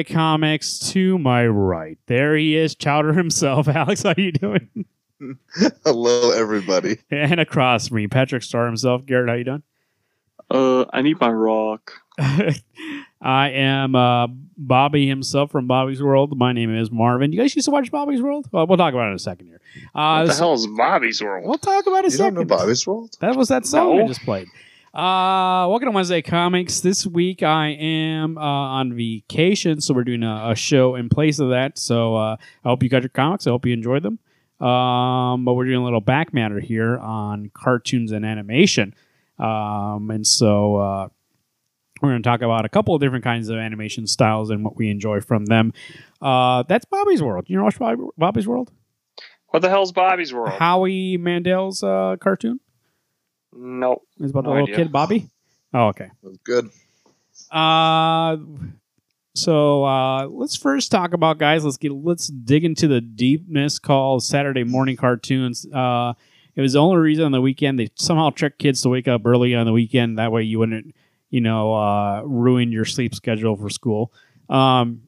Welcome Comics. To my right, there he is, Chowder himself. Alex, how you doing? Hello, everybody. And across from me, Patrick Star himself. Garrett, how you doing? Uh, I need my rock. I am uh, Bobby himself from Bobby's World. My name is Marvin. You guys used to watch Bobby's World? Well, we'll talk about it in a second here. Uh, what the this- hell is Bobby's World? We'll talk about it in a You don't second. know Bobby's World? That was that song I No. just played. Uh, welcome to Wednesday Comics. This week I am uh, on vacation, so we're doing a, a show in place of that. So uh, I hope you got your comics. I hope you enjoyed them. Um, but we're doing a little back matter here on cartoons and animation. Um, and so uh, we're going to talk about a couple of different kinds of animation styles and what we enjoy from them. Uh, that's Bobby's World. You know watch Bobby, Bobby's World? What the hell's Bobby's World? Howie Mandel's uh, cartoon? Nope. It's about the No little idea. kid Bobby. Oh, okay. That's good. Uh, so uh, let's first talk about guys. Let's get let's dig into the deepness called Saturday morning cartoons. Uh, it was the only reason on the weekend they somehow tricked kids to wake up early on the weekend. That way you wouldn't, you know, uh, ruin your sleep schedule for school. Um,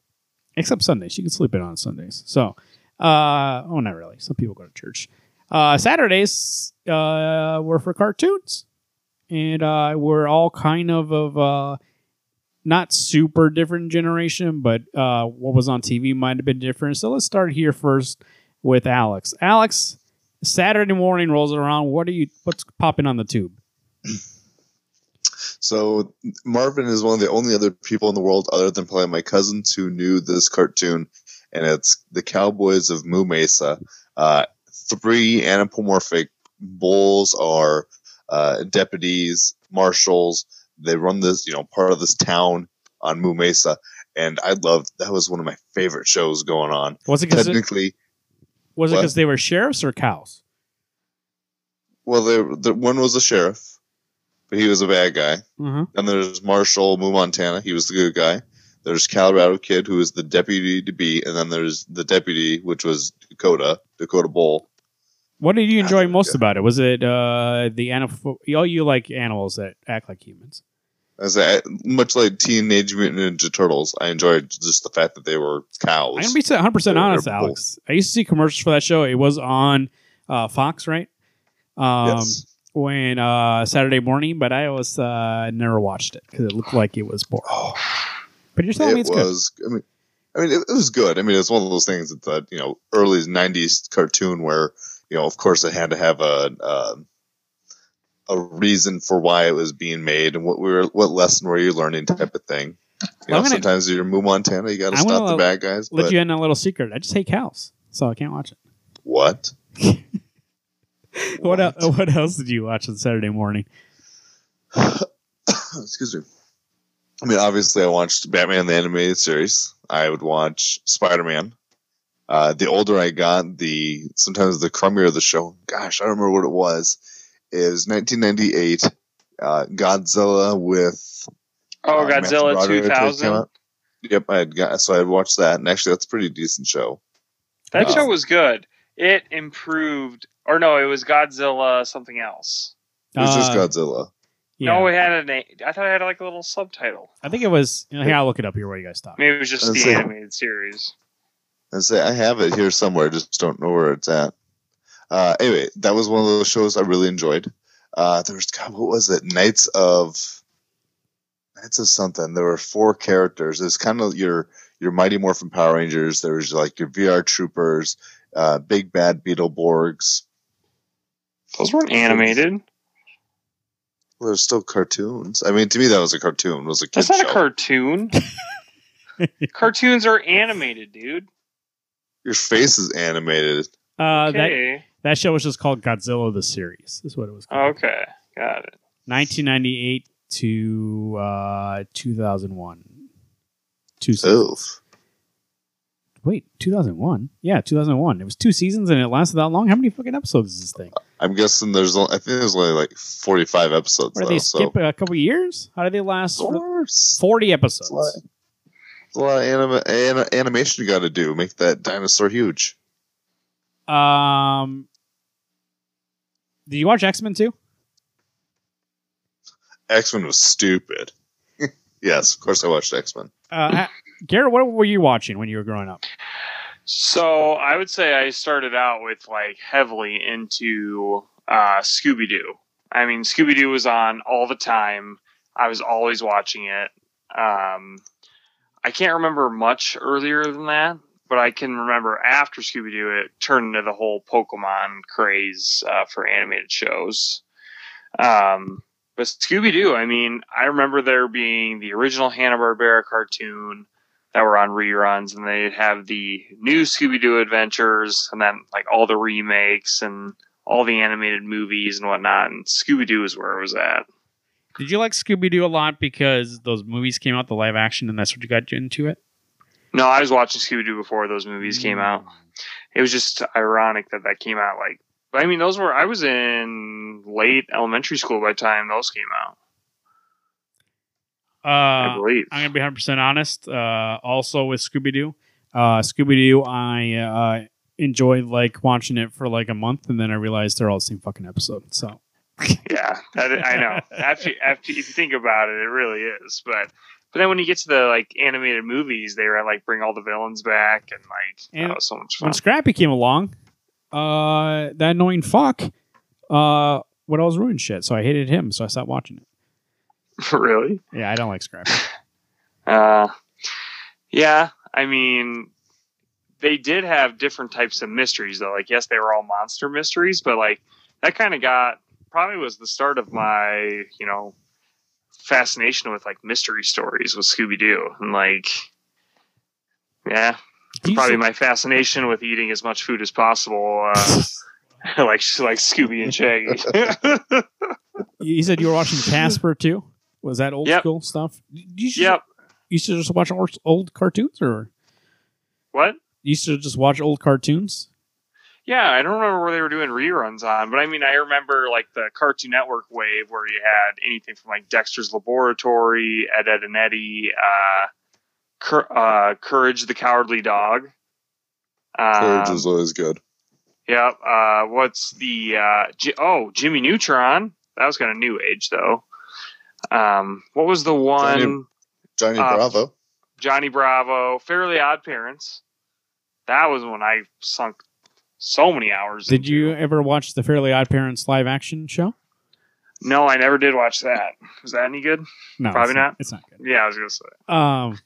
except Sundays, you can sleep in on Sundays. So, uh, oh, not really. Some people go to church. Uh, Saturdays uh, were for cartoons, and uh, we're all kind of of uh, not super different generation, but uh, what was on TV might have been different. So let's start here first with Alex. Alex, Saturday morning rolls around. What are you? What's popping on the tube? So Marvin is one of the only other people in the world, other than probably my cousins, who knew this cartoon, and it's the Cowboys of Moo Mesa. Uh, three anthropomorphic bulls are uh, deputies, marshals. They run this, you know, part of this town on Moo Mesa, and I loved that was one of my favorite shows going on. Was it because Technically, was it because they were sheriffs or cows? well, the the one was a sheriff, but he was a bad guy. Uh-huh. Then there's Marshall Moo Montana. He was the good guy. There's Colorado Kid, who is the deputy to be, and then there's the deputy, which was Dakota, Dakota Bull. What did you enjoy most yeah. about it? Was it uh, the animal? Oh, you like animals that act like humans. As I, much like Teenage Mutant Ninja Turtles, I enjoyed just the fact that they were cows. I'm gonna be 100 percent honest, Alex. I used to see commercials for that show. It was on uh, Fox, right? Um, yes. when uh, Saturday morning, but I was uh, never watched it because it looked like it was boring. Oh, But you're telling me it it's good. I mean, I mean, it, it was good. I mean, it's one of those things that the you know early '90s cartoon where you know, of course, it had to have a a, a reason for why it was being made and what we were, what lesson were you learning, type of thing. You Well, know, gonna- sometimes you're Moo Montana, you got to stop the bad guys. Let But you in on a little secret. I just hate cows, so I can't watch it. what? What el- What else did you watch on Saturday morning? Excuse me. I mean, obviously, I watched Batman the animated series. I would watch Spider Man. Uh, the older I got, the sometimes the crummier the show. Gosh, I don't remember what it was. It was 1998. Uh, Godzilla with Oh, uh, Godzilla Broderick had come 2000. Yep, I had got so I watched that, and actually, that's a pretty decent show. That Uh, show was good. It improved, or no, it was Godzilla something else. It was just Uh, Godzilla. Yeah, No, it had a name. I thought it had like a little subtitle. I think it was. You know, here, I'll look it up here. Where you guys stop? Maybe it was just Let's the see. animated series. And say I have it here somewhere, just don't know where it's at. Uh, anyway, that was one of those shows I really enjoyed. Uh, there was God, what was it? Knights of Knights of something. There were four characters. It's kind of your your Mighty Morphin Power Rangers. There was like your VR Troopers, uh, Big Bad Beetleborgs. Those weren't animated. Well, there's still cartoons. I mean, to me, that was a cartoon. It was a kid That's not show. a cartoon. Cartoons are animated, dude. Your face is animated. Uh, That Okay. that show was just called Godzilla the series. Is what it was. called. Okay. Got it. 1998 to uh, 2001. Two seasons. Oof. Wait, 2001? Yeah, 2001. It was two seasons and it lasted that long. How many fucking episodes is this thing? I'm guessing there's. only- I think there's only like 45 episodes. Or did though, they so. skip a couple years? How did they last? Of course. 40 It's a episodes. It's a lot of anima- an- animation you got to do. Make that dinosaur huge. Um, did you watch X Men too? X Men was stupid. Yes, of course I watched X Men. Uh, Garrett, what were you watching when you were growing up? So I would say I started out with like heavily into uh, Scooby Doo. I mean, Scooby Doo was on all the time. I was always watching it. Um, I can't remember much earlier than that, but I can remember after Scooby Doo, it turned into the whole Pokemon craze uh, for animated shows. Um, but Scooby Doo, I mean, I remember there being the original Hanna Barbera cartoon that were on reruns, and they'd have the new Scooby Doo adventures, and then like all the remakes and all the animated movies and whatnot. And Scooby Doo is where it was at. Did you like Scooby Doo a lot because those movies came out, the live action, and that's what you got you into it? No, I was watching Scooby Doo before those movies came out. It was just ironic that that came out like. But I mean, those were I was in late elementary school by the time those came out. I Uh, believe. I'm gonna be 100 percent honest. Uh, also with Scooby Doo, uh, Scooby Doo, I uh, enjoyed like watching it for like a month, and then I realized they're all the same fucking episode. So Yeah, that, I know. After, after if you think about it, it really is. But but then when you get to the like animated movies, they were like bring all the villains back and like And that was so much fun. when Scrappy came along, uh, that annoying fuck, uh, would always ruin shit. So I hated him. So I stopped watching it. really? Yeah, I don't like Scrappy. Uh, yeah. I mean, they did have different types of mysteries though. Like yes, they were all monster mysteries, but like that kind of got probably was the start of my you know fascination with like mystery stories with Scooby Doo and like yeah probably my fascination with eating as much food as possible, uh, like like Scooby and Shaggy. you said you were watching Casper too. Was that old Yep. school stuff? You to, yep. You used to just watch old, old cartoons, or What? you used to just watch old cartoons? Yeah, I don't remember where they were doing reruns on, but I mean, I remember like the Cartoon Network wave where you had anything from like Dexter's Laboratory, Ed, Ed and Eddie, uh, Cur- uh, Courage the Cowardly Dog. Courage Um, is always good. Yep. Uh, what's the uh, J- oh Jimmy Neutron? That was kind of new age though. Um, what was the one? Johnny- Johnny uh, Bravo. Johnny Bravo, Fairly Odd Parents. That was when I sunk so many hours. Did into. you ever watch the Fairly Odd Parents live action show? No, I never did watch that. Was that any good? No, Probably it's not. It's not good. Yeah, I was gonna say. Um,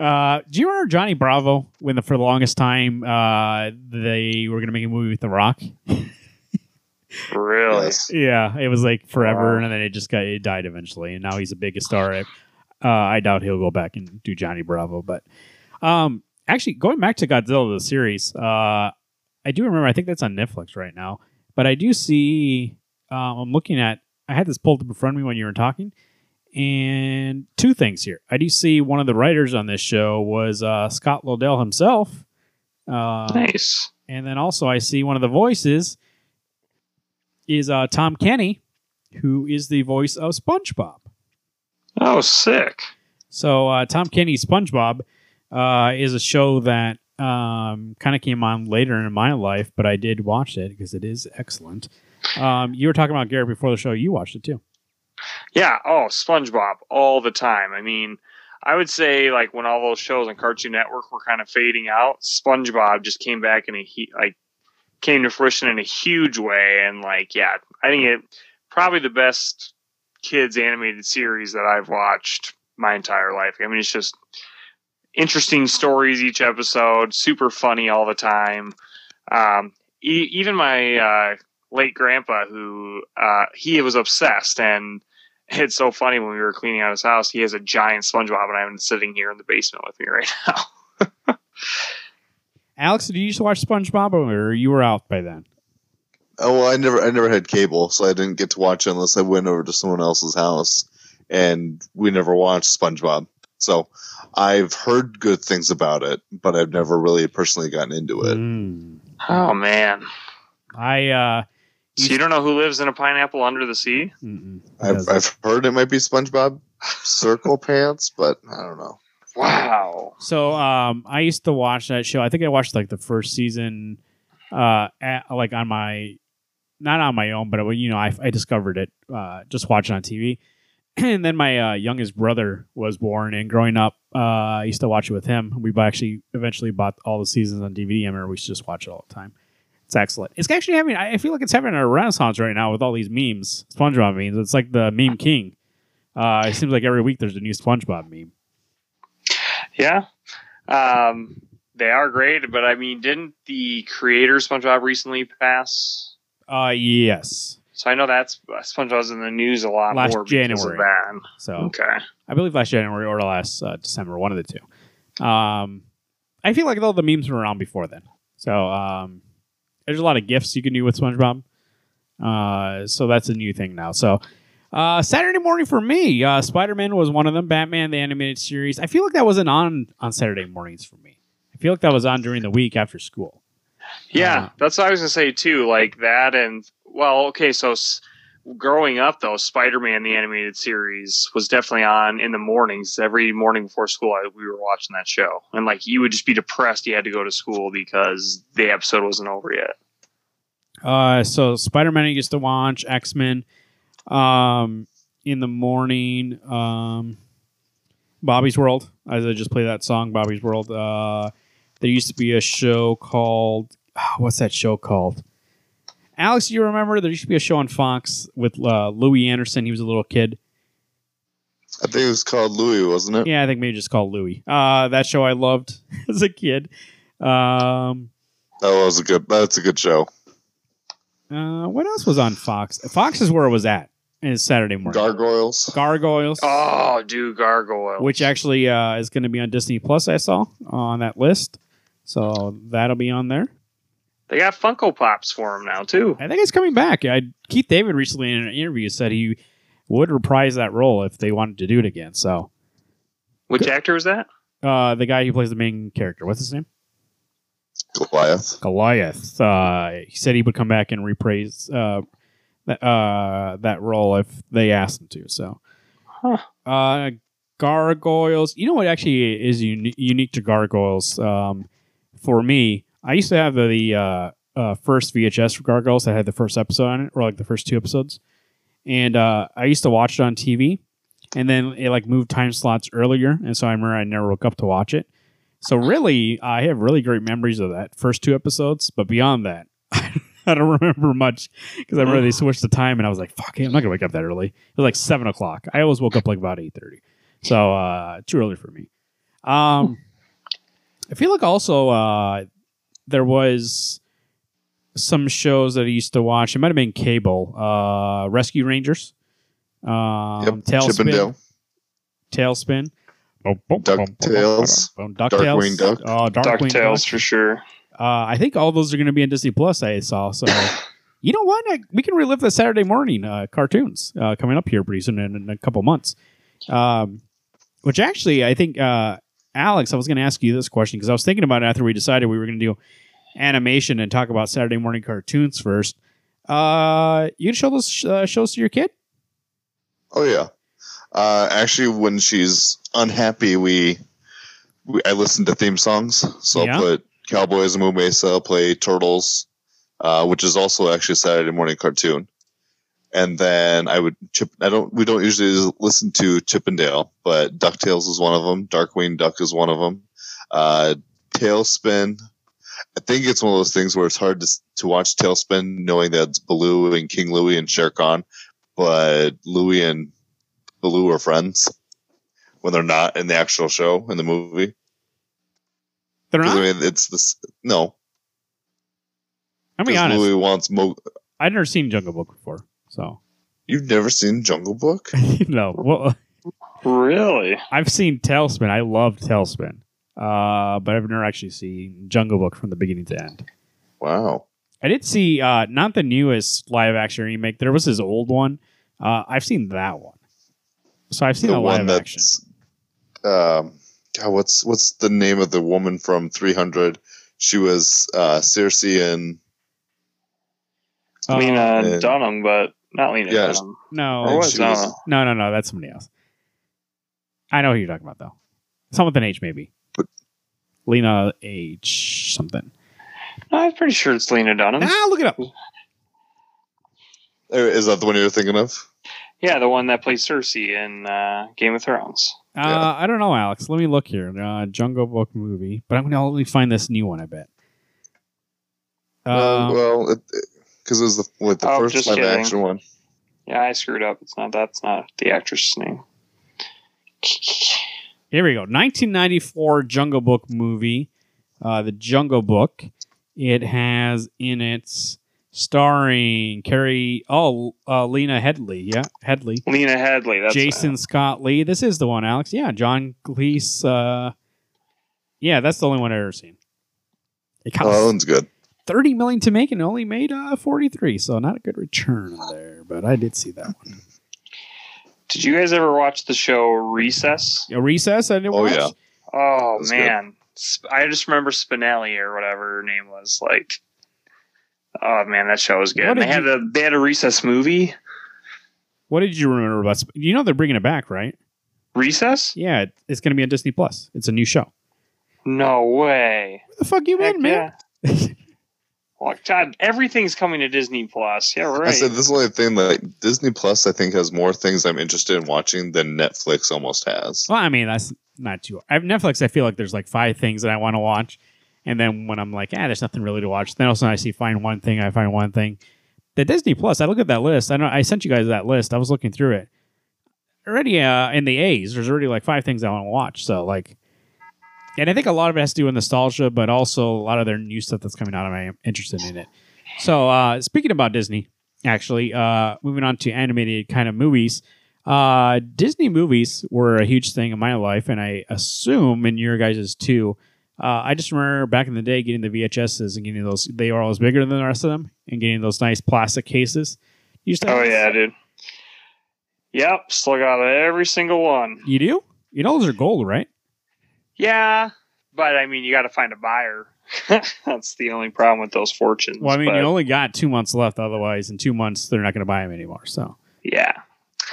uh, do you remember Johnny Bravo when the, for the longest time uh, they were going to make a movie with The Rock? Really? Yeah, it was like forever, Wow. and then it just got it died eventually, and now he's a big star. Uh, I doubt he'll go back and do Johnny Bravo, but um, actually going back to Godzilla the series, uh, I do remember. I think that's on Netflix right now, but I do see. Um, I'm looking at. I had this pulled up in front of me when you were talking, and two things here. I do see one of the writers on this show was uh, Scott Lobdell himself. Uh, Nice. and then also I see one of the voices is uh, Tom Kenny, who is the voice of SpongeBob. Oh, sick. So uh, Tom Kenny's SpongeBob uh, is a show that um, kind of came on later in my life, but I did watch it because it is excellent. Um, you were talking about Garrett before the show. You watched it too. Yeah. Oh, SpongeBob all the time. I mean, I would say like when all those shows on Cartoon Network were kind of fading out, SpongeBob just came back in a he- like came to fruition in a huge way. And like, yeah, I think it probably the best kids animated series that I've watched my entire life. I mean, it's just interesting stories each episode, super funny all the time. Um, e- even my uh, late grandpa, who uh, he was obsessed, and it's so funny when we were cleaning out his house, he has a giant SpongeBob, and I'm sitting here in the basement with me right now. Alex, did you used to watch SpongeBob, or you were out by then? Oh well, I never I never had cable, so I didn't get to watch it unless I went over to someone else's house, and we never watched SpongeBob. So I've heard good things about it, but I've never really personally gotten into it. Mm. oh man! I uh, So you don't know who lives in a pineapple under the sea? I've, I've heard it might be SpongeBob Circle Pants, but I don't know. Wow! So um, I used to watch that show. I think I watched like the first season, uh, at, like on my, not on my own, but you know, I, I discovered it uh, just watching on TV, and then my uh, youngest brother was born, and growing up, uh, I used to watch it with him. We actually eventually bought all the seasons on DVD. I remember we used to just watch it all the time. It's excellent. It's actually having. I feel like it's having a renaissance right now with all these memes, SpongeBob memes. It's like the meme king. Uh, it seems like every week there's a new SpongeBob meme. Yeah. Um, they are great, but I mean, didn't the creator SpongeBob recently pass? Uh, yes. So I know that's SpongeBob's in the news a lot Last more because January. that. So Okay. I believe last January or last uh, December, one of the two. Um, I feel like all the memes were around before then, so um, there's a lot of gifts you can do with SpongeBob. Uh, so that's a new thing now. So uh, Saturday morning for me, uh, Spider Man was one of them. Batman the animated series. I feel like that wasn't on on Saturday mornings for me. I feel like that was on during the week after school. Yeah, Uh, that's what I was gonna say too. Like that, and well, okay. So growing up, though, Spider-Man the animated series was definitely on in the mornings. Every morning before school, I, we were watching that show, and like you would just be depressed you had to go to school because the episode wasn't over yet. Uh, so Spider Man I used to watch X Men, um, in the morning. Um, Bobby's World, I just play that song, Bobby's World. Uh, there used to be a show called ah, what's that show called? Alex, do you remember? There used to be a show on Fox with uh, Louie Anderson. He was a little kid. I think it was called Louie, wasn't it? Yeah, I think maybe just called Louie. Uh, that show I loved as a kid. Um, That was a good. That's a good show. uh, what else was on Fox? Fox is where it was at. And it's Saturday morning. Gargoyles. Gargoyles. Oh, dude, gargoyles. which actually uh, is going to be on Disney Plus. I saw on that list, so that'll be on there. They got Funko Pops for him now too. I think it's coming back. I, Keith David recently in an interview said he would reprise that role if they wanted to do it again. So Which actor is that? uh, the guy who plays the main character, what's his name? Goliath. Goliath. Uh, he said he would come back and reprise uh, that uh, that role if they asked him to. So, Huh. uh, gargoyles. You know what actually is uni- unique to gargoyles? Um, for me, I used to have the, the uh, uh, first VHS for gargoyles that had the first episode on it, or like the first two episodes, and uh, I used to watch it on TV. And then it like moved time slots earlier, and so I remember I never woke up to watch it. So really, I have really great memories of that first two episodes, but beyond that, I don't remember much because I remember they switched the time, and I was like, "Fuck, I'm not gonna wake up that early." It was like seven o'clock. I always woke up like about eight thirty, so uh, too early for me. Um, I feel like also uh, there was some shows that I used to watch. It might have been cable. Uh, Rescue Rangers. Um, Yep. TaleSpin. Chippendale. TaleSpin. DuckTales. DuckTales. Darkwing Duck. Oh, Darkwing Duck. DuckTales for sure. Uh, I think all those are going to be on Disney Plus. I saw. So, you know what? I, we can relive the Saturday morning uh, cartoons uh, coming up here pretty soon in, in a couple months. Um, which actually, I think, uh, Alex, I was going to ask you this question because I was thinking about it after we decided we were going to do animation and talk about Saturday morning cartoons first. Uh, you can show those sh- uh, shows to your kid. Oh yeah. Uh, actually, when she's unhappy, we, we I listen to theme songs. So Yeah. I'll put Cowboys and Moo Mesa. Play Turtles, uh, which is also actually a Saturday morning cartoon. And then I would chip. I don't. We don't usually listen to Chip 'n Dale, but Ducktales is one of them. Darkwing Duck is one of them. Uh, TaleSpin. I think it's one of those things where it's hard to to watch TaleSpin knowing that it's Baloo and King Louie and Shere Khan, but Louie and Baloo are friends when they're not in the actual show in the movie. They're not. I mean, it's this. No, I'll be honest. Louie wants Mo. I've never seen Jungle Book before, so You've never seen Jungle Book? no. Well, Really? I've seen TaleSpin. I loved TaleSpin, uh, but I've never actually seen Jungle Book from the beginning to end. Wow. I did see uh, not the newest live action remake. There was his old one. Uh, I've seen that one. So I've seen the a one live action. that's um God, what's what's the name of the woman from 300 she was uh Circe and Uh, Lena Uh, Dunham, but not Lena Yeah. Dunham. no, Or was she was- no, no, no. That's somebody else. I know who you're talking about though. Someone with an H, maybe. But- Lena H something. I'm pretty sure it's Lena Dunham. Ah, look it up. uh, is that the one you're thinking of Yeah, the one that plays Cersei in uh, Game of Thrones. Uh, Yeah. I don't know, Alex. Let me look here. Uh, Jungle Book movie, but I'm gonna only find this new one. I bet. Uh, Uh, well, because it, was the with the Oh, first live kidding. action one. Yeah, I screwed up. It's not that's not the actress's name. Here we go. 1994 Jungle Book movie. Uh, the Jungle Book. It has in its starring Cary. Oh, uh, Lena Headley. Yeah, Headley. Lena Headley. That's Jason Scott Lee. This is the one, Alex. Yeah, John Cleese. Uh, yeah, that's the only one I've ever seen. It Oh, that one's good. 30 million to make and only made uh, 43, so not a good return there. But I did see that one. Did you guys ever watch the show Recess? A recess. I didn't Oh, watch. yeah. Oh That's man, Sp- I just remember Spinelli or whatever her name was. Like, oh man, that show was good. And they did had a they had a Recess movie. What did you remember about? Sp- You know they're bringing it back, right? Recess? Yeah, it- it's going to be on Disney Plus. It's a new show. No way. Where the fuck you Heck been, man? yeah. Well, God, everything's coming to Disney Plus. Yeah, right. I said this is the only thing that Disney Plus I think has more things I'm interested in watching than Netflix almost has. Well, I mean that's not too. I have Netflix. I feel like there's like five things that I want to watch, and then when I'm like, ah, there's nothing really to watch. Then also I see find one thing. I find one thing. The Disney Plus. I look at that list. I know I sent you guys that list. I was looking through it. Already uh, in the A's, there's already like five things I want to watch. So like, and I think a lot of it has to do with nostalgia, but also a lot of their new stuff that's coming out. I'm interested in it. So uh, speaking about Disney, actually, uh, moving on to animated kind of movies. Uh, Disney movies were a huge thing in my life, and I assume in your guys' too. Uh, I just remember back in the day getting the VHSs and getting those. They were always bigger than the rest of them, and getting those nice plastic cases. You used oh yeah, dude. Yep, still got every single one. you do. You know those are gold, right? Yeah, but I mean, you got to find a buyer. That's the only problem with those fortunes. Well, I mean, but, you only got two months left. Otherwise, in two months, they're not going to buy them anymore. So, yeah.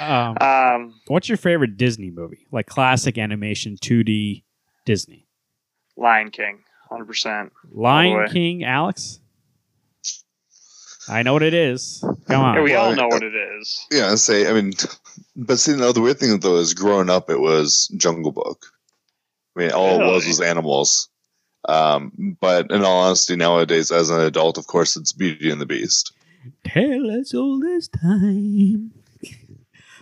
um, Um, what's your favorite Disney movie? Like classic animation, two D Disney. Lion King, hundred percent. Lion. King, Alex. I know what it is. Come on. Yeah, we well, all I- know what it is. Yeah, I say. I mean, but see, no, the weird thing though is growing up, it was Jungle Book. I mean, all it was was animals. Um, but in all honesty, nowadays, as an adult, of course, it's Beauty and the Beast. Tell us all this time.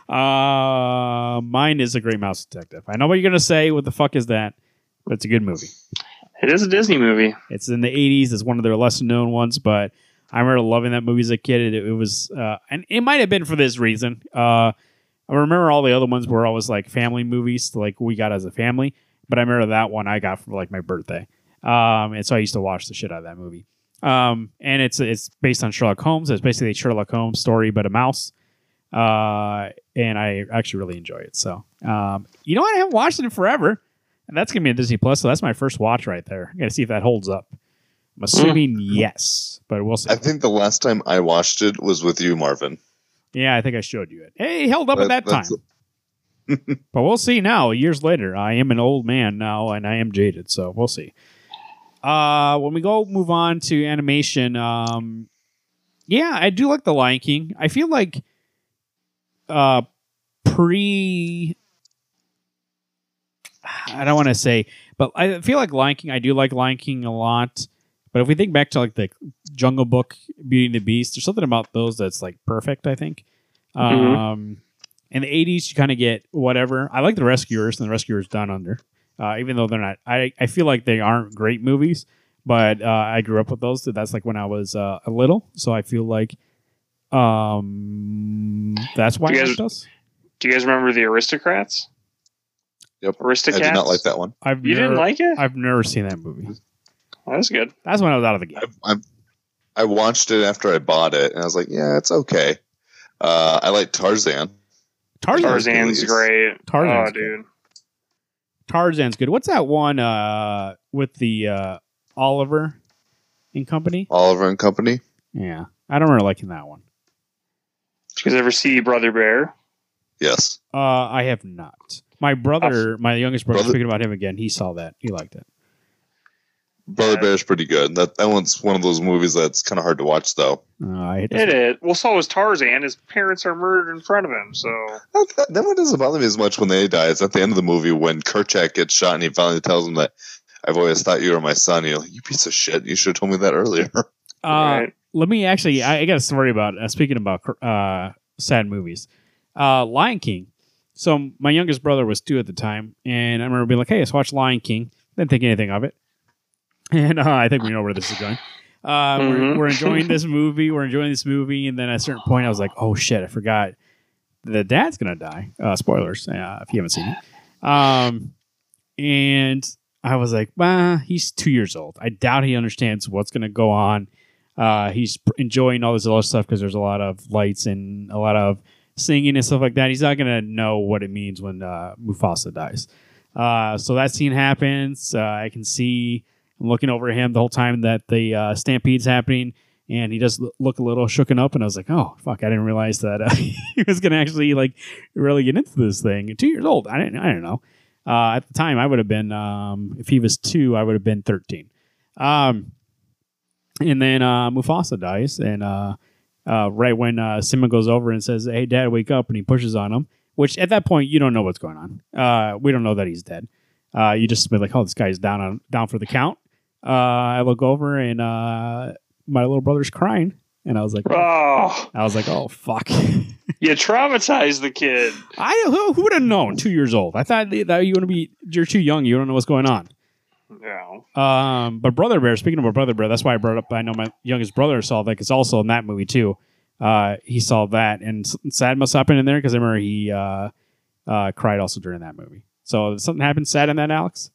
Uh, mine is a Great Mouse Detective. I know what you're gonna say. What the fuck is that? But it's a good movie. It is a Disney movie. It's in the 80s. It's one of their lesser known ones, but I remember loving that movie as a kid. It, it was, uh, and it might have been for this reason. Uh, I remember all the other ones were always like family movies, like we got as a family. But I remember that one I got for like my birthday, um, and so I used to watch the shit out of that movie. Um, and it's it's based on Sherlock Holmes. It's basically a Sherlock Holmes story, but a mouse. Uh, and I actually really enjoy it. So, um, you know what? I haven't watched it in forever, and that's gonna be a Disney Plus. So that's my first watch right there. I gotta see if that holds up. I'm assuming yes, but we'll see. I think the last time I watched it was with you, Marvin. yeah, I think I showed you it. Hey, held up at That- that time. But we'll see now. Years later, I am an old man now, and I am jaded. So we'll see. Uh, when we go move on to animation, um, yeah, I do like the Lion King. I feel like, uh, pre. I don't want to say, but I feel like Lion King. I do like Lion King a lot. But if we think back to like the Jungle Book, Beauty and the Beast, there's something about those that's like perfect. I think. Mhm. Um, in the 80s, you kind of get whatever. I like the Rescuers and the Rescuers Down Under, uh, even though they're not. I I feel like they aren't great movies, but uh, I grew up with those. So that's like when I was uh, a little, so I feel like um that's why Do you guys- like. Do you guys remember the Aristocrats? Yep. Aristocrats. I did not like that one. I've You never, didn't like it? I've never seen that movie. Oh, that's good. That's when I was out of the game. I, I'm, I watched it after I bought it, and I was like, yeah, it's okay. Uh, I like Tarzan. Tarzan. Tarzan's great. Tarzan's oh, dude. Tarzan's good. What's that one uh, with the uh, Oliver and Company? Oliver and Company. Yeah, I don't remember liking that one. Did you guys ever see Brother Bear? Yes. Uh, I have not. My brother, my youngest brother, Brother- speaking about him again, he saw that. He liked it. Brother Yeah. Bear's pretty good. That that one's one of those movies that's kind of hard to watch though. Uh, I hate It Well, so is Tarzan. His parents are murdered in front of him. So That, that, that one doesn't bother me as much when they die. It's at the end of the movie when Kerchak gets shot and he finally tells him that I've always thought you were my son. You're like, you piece of shit. You should have told me that earlier. Uh, right. let me actually. I, I got a story about. Uh, speaking about uh, sad movies, uh, Lion King. So my youngest brother was two at the time, and I remember being like, "Hey, let's watch Lion King." Didn't think anything of it, and uh, I think we know where this is going. Uh, we're, Mhm. we're enjoying this movie. We're enjoying this movie, and then at a certain point, I was like, "Oh shit, I forgot the dad's gonna die." Uh, spoilers uh, if you haven't seen it. Um, and I was like, "Bah, he's two years old. I doubt he understands what's gonna go on." Uh, he's enjoying all this other stuff because there's a lot of lights and a lot of singing and stuff like that. He's not gonna know what it means when uh, Mufasa dies. Uh, so that scene happens. Uh, I can see Looking over him the whole time that the uh, stampede's happening, and he does look a little shooken up. And I was like, "Oh fuck! I didn't realize that uh, he was gonna actually like really get into this thing." Two years old. I didn't. I don't know. Uh, at the time, I would have been um, if he was two, I would have been thirteen. Um, and then uh, Mufasa dies, and uh, uh, right when uh, Simba goes over and says, "Hey, Dad, wake up!" and he pushes on him, which at that point you don't know what's going on. Uh, we don't know that he's dead. Uh, you just be like, "Oh, this guy's down on down for the count." Uh, I look over and uh, my little brother's crying, and I was like, Oh, "I was like, oh fuck." you traumatized the kid. I who, who would have known? Two years old. I thought that you want to be. You're too young. You don't know what's going on. Yeah. Um, but Brother Bear. Speaking about Brother Bear, that's why I brought up. I know my youngest brother saw that because also in that movie too. Uh, he saw that and s- sad must happen in there because I remember he uh, uh, cried also during that movie. So something happened sad in that, Alex?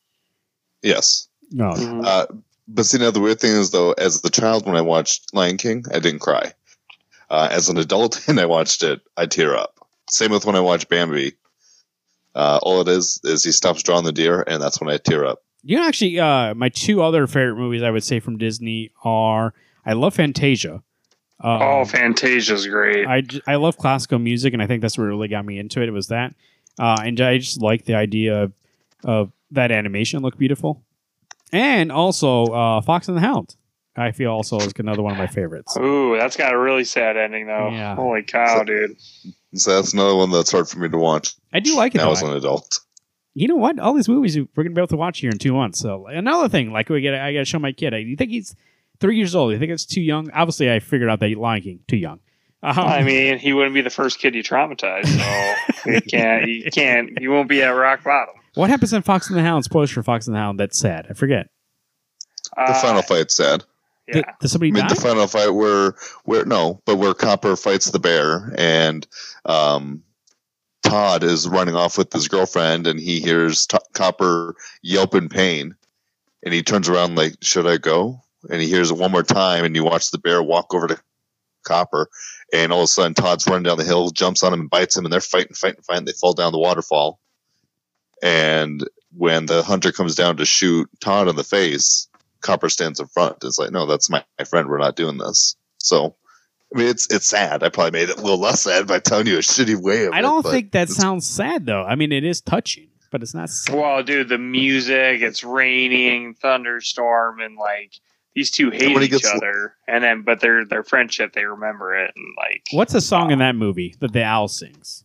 yes. No. Mhm. Uh, but see, now the weird thing is, though, as the child, when I watched Lion King, I didn't cry. Uh, as an adult, and I watched it, I tear up. Same with when I watch Bambi. Uh, all it is is he stops drawing the deer, and that's when I tear up. You know, actually, uh, my two other favorite movies I would say from Disney are I love Fantasia. Um, oh, Fantasia's great. I, I love classical music, and I think that's what really got me into it. It was that, uh, and I just like the idea of, of that animation look beautiful, and also uh, Fox and the Hound. I feel also is another one of my favorites. Ooh, that's got a really sad ending though. Yeah. Holy cow, dude. So that's another one that's hard for me to watch I do like it. now Though. as an adult. you know what? All these movies we're gonna be able to watch here in two months. So another thing, like we get, I gotta show my kid. I, you think he's three years old? You think it's too young? Obviously, I figured out that Lion King too young. Um, I mean, he wouldn't be the first kid you traumatize, so you can't. You can't. You won't be at rock bottom. What happens in Fox and the Hound? Spoilers for Fox and the Hound. That's sad. I forget. The Uh, final fight's sad. Yeah. Did, did somebody I mean, die? the final fight where where no, but where Copper fights the bear and um, Todd is running off with his girlfriend and he hears T- Copper yelp in pain and he turns around like, "Should I go?" And he hears it one more time and you watch the bear walk over to Copper and all of a sudden Todd's running down the hill, jumps on him and bites him and they're fighting, fighting, fighting. They fall down the waterfall. And when the hunter comes down to shoot Todd in the face, Copper stands in front. It's like, no, that's my, my friend. We're not doing this. So, I mean, it's it's sad. I probably made it a little less sad by telling you a shitty way of I don't but think that sounds sad though. I mean, it is touching, but it's not. Sad. Well, dude, the music. It's raining, thunderstorm, and like these two hate each gets- other. And then, but their their friendship, they remember it, and like. What's the song in uh, that movie that the owl sings?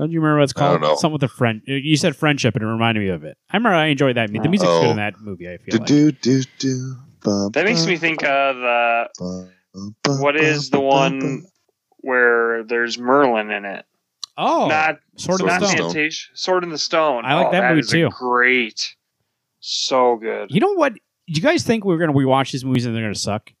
Don't you remember what it's I don't called? know. Something with a friend. You said friendship, and it reminded me of it. I remember I enjoyed that. The music's Oh. good in oh. that movie. I feel Do, like. do, do, do, ba, That makes me think of uh, the ba, ba, what ba, the ba, one ba. where there's Merlin in it. Oh, not Sword in Sword the in the Stone. Stone. Fantasia. Sword in the Stone. I like Oh, that movie is too. Great, so good. You know what? Do you guys think we're gonna rewatch these movies and they're gonna suck?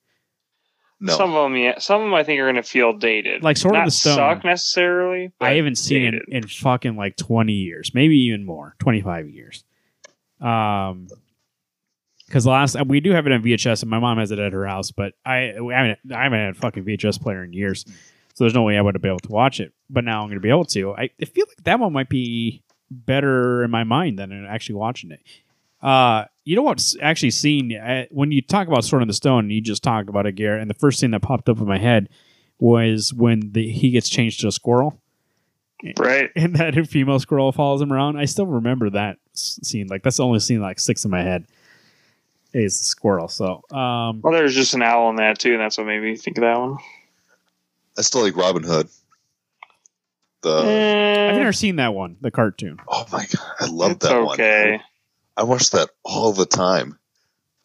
No. Some of them, yeah. Some of them, I think, are going to feel dated. Like Sword in Not the Stone. suck necessarily. but I haven't seen dated. it in fucking like twenty years, maybe even more, twenty five years. Um, because last we do have it on VHS, and my mom has it at her house, but I I haven't I haven't had a fucking VHS player in years, so there's no way I would have been able to watch it. But now I'm going to be able to. I, I feel like that one might be better in my mind than actually watching it. Uh, you know what's actually seen uh, when you talk about Sword in the Stone, you just talked about it, Garrett, and the first thing that popped up in my head was when the, he gets changed to a squirrel. Right. and that female squirrel follows him around. I still remember that scene. Like that's the only scene like six in my head. Is the squirrel. So um, Well, there's just an owl in that too, and that's what made me think of that one. I still like Robin Hood. The Eh, I've never seen that one, the cartoon. oh my god, I love it's that okay. one. I watched that all the time,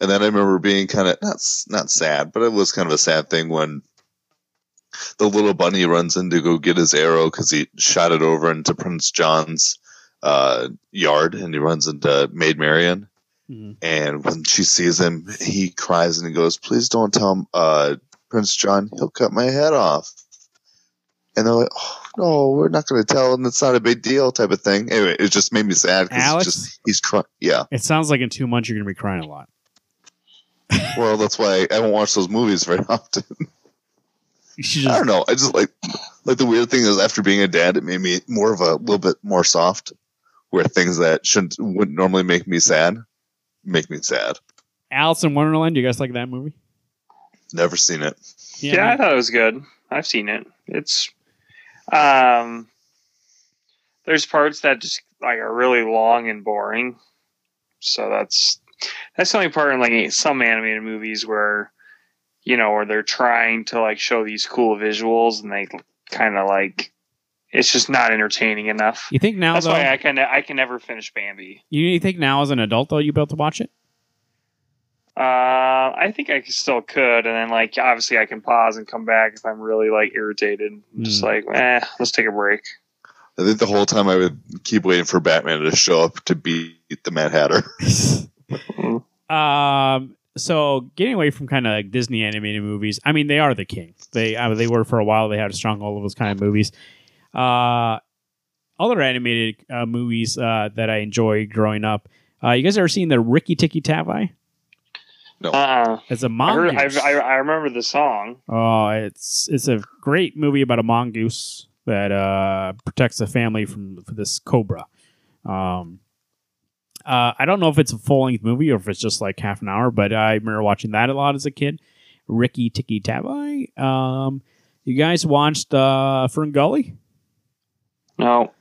and then I remember being kind of not not sad, but it was kind of a sad thing when the little bunny runs in to go get his arrow because he shot it over into Prince John's uh, yard, and he runs into Maid Marian. Mhm. And when she sees him, he cries and he goes, "Please don't tell him, uh, Prince John. He'll cut my head off." And they're like, "Oh no, we're not going to tell him. It's not a big deal," type of thing. Anyway, it just made me sad because Alex? just he's crying. Yeah, It sounds like in two months you're gonna be crying a lot. well, that's why I don't watch those movies very often. You should I don't know. I just like like the weird thing is after being a dad, it made me more of a little bit more soft, where things that shouldn't wouldn't normally make me sad make me sad. Alice in Wonderland. Do you guys like that movie? Never seen it. Yeah, I thought it was good. I've seen it. It's um there's parts that just like are really long and boring. So that's that's the only part in like some animated movies where you know where they're trying to like show these cool visuals and they kind of like it's just not entertaining enough. You think now That's though? why I can I can never finish Bambi. you think now as an adult though you be able to watch it? Uh, I think I still could, and then like obviously I can pause and come back if I'm really like irritated. Just Hmm. like, eh, let's take a break. I think the whole time I would keep waiting for Batman to show up to beat the Mad Hatter. Um. So getting away from kind of like Disney animated movies, I mean they are the king. They uh, they were for a while. They had a stronghold of those kind of movies. Uh, other animated uh, movies uh, that I enjoyed growing up. Uh, you guys ever seen the Rikki Tikki Tavi? Uh, It's a heard, mongoose. I, I I remember the song. Oh, it's it's a great movie about a mongoose that uh, protects the family from, from this cobra. Um, uh, I don't know if it's a full length movie or if it's just like half an hour, but I remember watching that a lot as a kid. Rikki Tikki Tavi. Um, you guys watched uh, Fern Gully? No,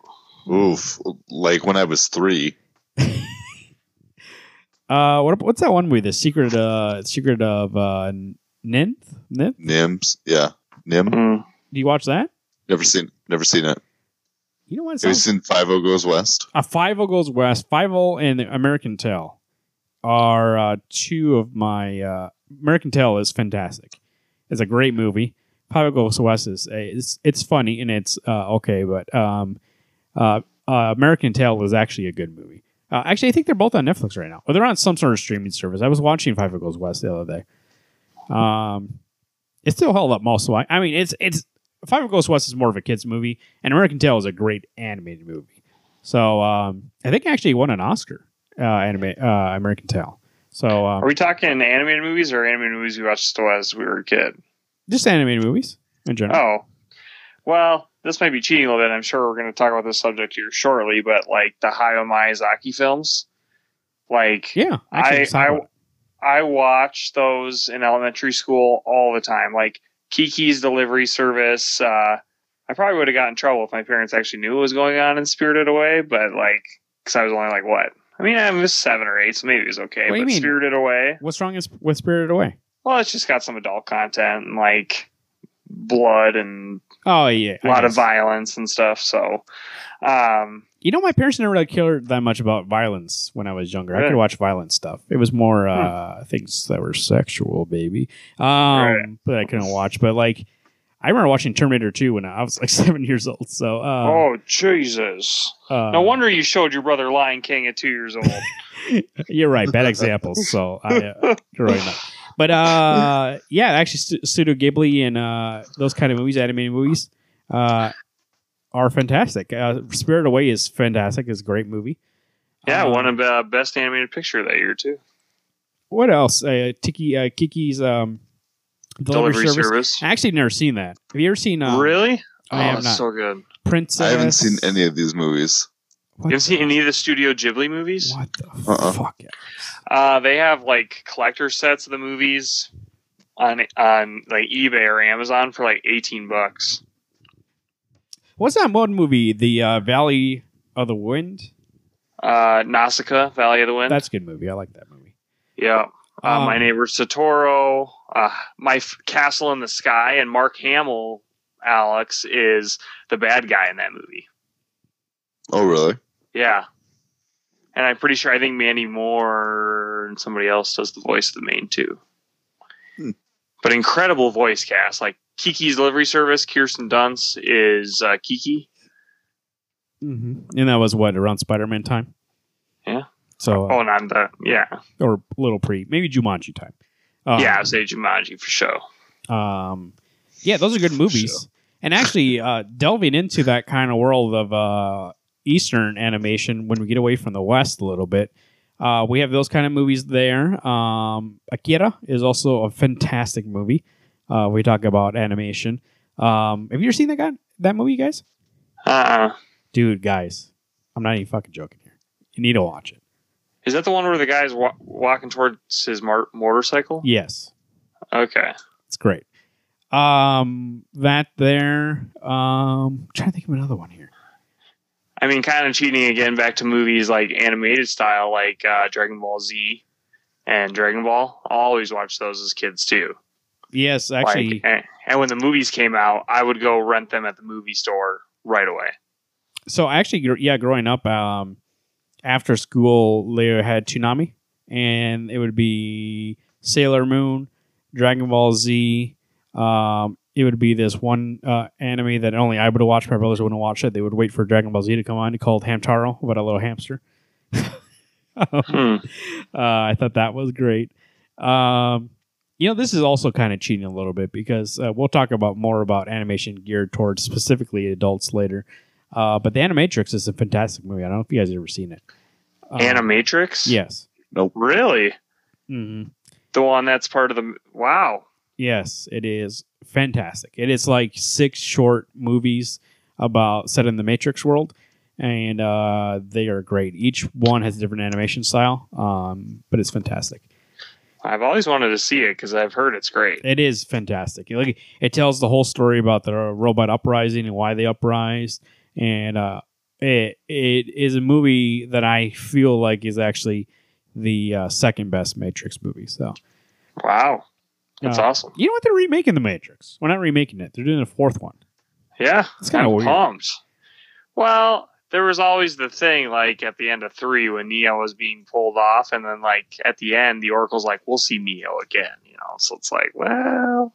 Oof! Like when I was three. Uh, what what's that one movie? The Secret uh, Secret of uh, Ninth. Ninth. Nims, yeah, Nim. Mm. Do you watch that? Never seen, never seen it. You know what? It Have you seen Fievel Goes West? Uh, Fievel Goes West, Fievel and American Tail are uh, two of my. Uh, American Tail is fantastic. It's a great movie. Fievel Goes West is it's it's funny and it's uh, okay, but um, uh, uh, American Tail is actually a good movie. Uh, actually, I think they're both on Netflix right now, or they're on some sort of streaming service. I was watching Fievel Goes West the other day. Um, it still held up most. I, I mean, it's it's Fievel Goes West is more of a kids movie, and American Tail is a great animated movie. So um, I think it actually won an Oscar, uh, anime uh, American Tail. So um, Are we talking animated movies or animated movies we watched still as we were a kid? just animated movies in general. Oh, well, this might be cheating a little bit. I'm sure we're going to talk about this subject here shortly, but like the Hayao Miyazaki films, like Yeah, I I. I watched those in elementary school all the time. Like Kiki's Delivery Service. Uh, I probably would have gotten in trouble if my parents actually knew what was going on in Spirited Away, but like, because I was only like what? I mean, I was seven or eight, so maybe it was okay. What but? Spirited Away, What's wrong with Spirited Away? well, it's just got some adult content and like blood and Oh yeah, a lot of violence and stuff. So, um, You know, my parents never really cared that much about violence when I was younger. I could watch violent stuff. It was more uh, things that were sexual, baby. Um, Right. But I couldn't watch. But like, I remember watching Terminator 2 when I was like seven years old. So, uh, oh Jesus! uh, no wonder you showed your brother Lion King at two years old. You're right. Bad examples. So I uh, growing up. But uh, yeah, actually, Stu- Studio Ghibli and uh, those kind of movies, animated movies, uh, are fantastic. Uh, Spirit Away is fantastic. It's a great movie. yeah, Um, of the uh, best animated picture that year too. What else? Uh, Tiki uh, Kiki's um, delivery, Delivery service. service. I actually never seen that. Have you ever seen uh, really? I oh, have not. so good. Princess? I haven't seen any of these movies. What You haven't seen any of the Studio Ghibli movies? What the Uh-uh. fuck? Uh, they have like collector sets of the movies on on like eBay or Amazon for like eighteen bucks. What's that one movie? The uh, Valley of the Wind. Uh, Nausicaa, Valley of the Wind. That's a good movie. I like that movie. yeah. Uh, Um, my neighbor Totoro, uh, my F- Castle in the Sky, and Mark Hamill, Alex is the bad guy in that movie. Oh, really? Yeah. And I'm pretty sure I think Mandy Moore and somebody else does the voice of the main too. Hmm. But incredible voice cast. Like Kiki's Delivery Service, Kirsten Dunst is uh, Kiki. Mm-hmm. And that was what around Spider-Man time. Yeah. So, uh, Oh, not the yeah, or a little pre, maybe Jumanji time. Um, yeah. I would say Jumanji for sure. Um, yeah, those are good movies. And actually, uh, delving into that kind of world of uh, Eastern animation, when we get away from the West a little bit, uh, we have those kind of movies there. Um, Akira is also a fantastic movie. Uh, we talk about animation. Um, have you ever seen that guy, that movie, guys? Uh, Dude, guys, I'm not even fucking joking here. You need to watch it. is that the one where the guy's wa- walking towards his mar- motorcycle? Yes, Okay. it's great. Um, that there. Um, I'm trying to think of another one here. I mean, kind of cheating again back to movies like animated style, like uh, Dragon Ball Z and Dragon Ball. I always watch those as kids too. Yes, actually. like, and, and when the movies came out, I would go rent them at the movie store right away. so actually yeah growing up um after school they had Toonami and it would be Sailor Moon Dragon Ball Z um it would be this one uh, anime that only I would watch my brothers wouldn't watch it they would wait for Dragon Ball Z to come on called Hamtaro about a little hamster Hmm. uh, I thought that was great. Um, you know, this is also kind of cheating a little bit because uh, we'll talk about more about animation geared towards specifically adults later. Uh, but the Animatrix is a fantastic movie. I don't know if you guys have ever seen it. Um, Animatrix? Yes. Really? hmm The one that's part of the. Wow. Yes, it is fantastic. It is like six short movies about set in the Matrix world, and uh, they are great. Each one has a different animation style, um, but it's fantastic. I've always wanted to see it because I've heard it's great. It is fantastic. Like it tells the whole story about the robot uprising and why they uprised, and uh, it it is a movie that I feel like is actually the uh, second best Matrix movie. So Wow. That's Uh, awesome. you know what? They're remaking the Matrix. We're not remaking it. They're doing a fourth one. Yeah. It's kinda I'm weird. pumped. Well, there was always the thing like at the end of three when Neo was being pulled off, and then like at the end, the Oracle's like, "We'll see Neo again," you know. So it's like, well,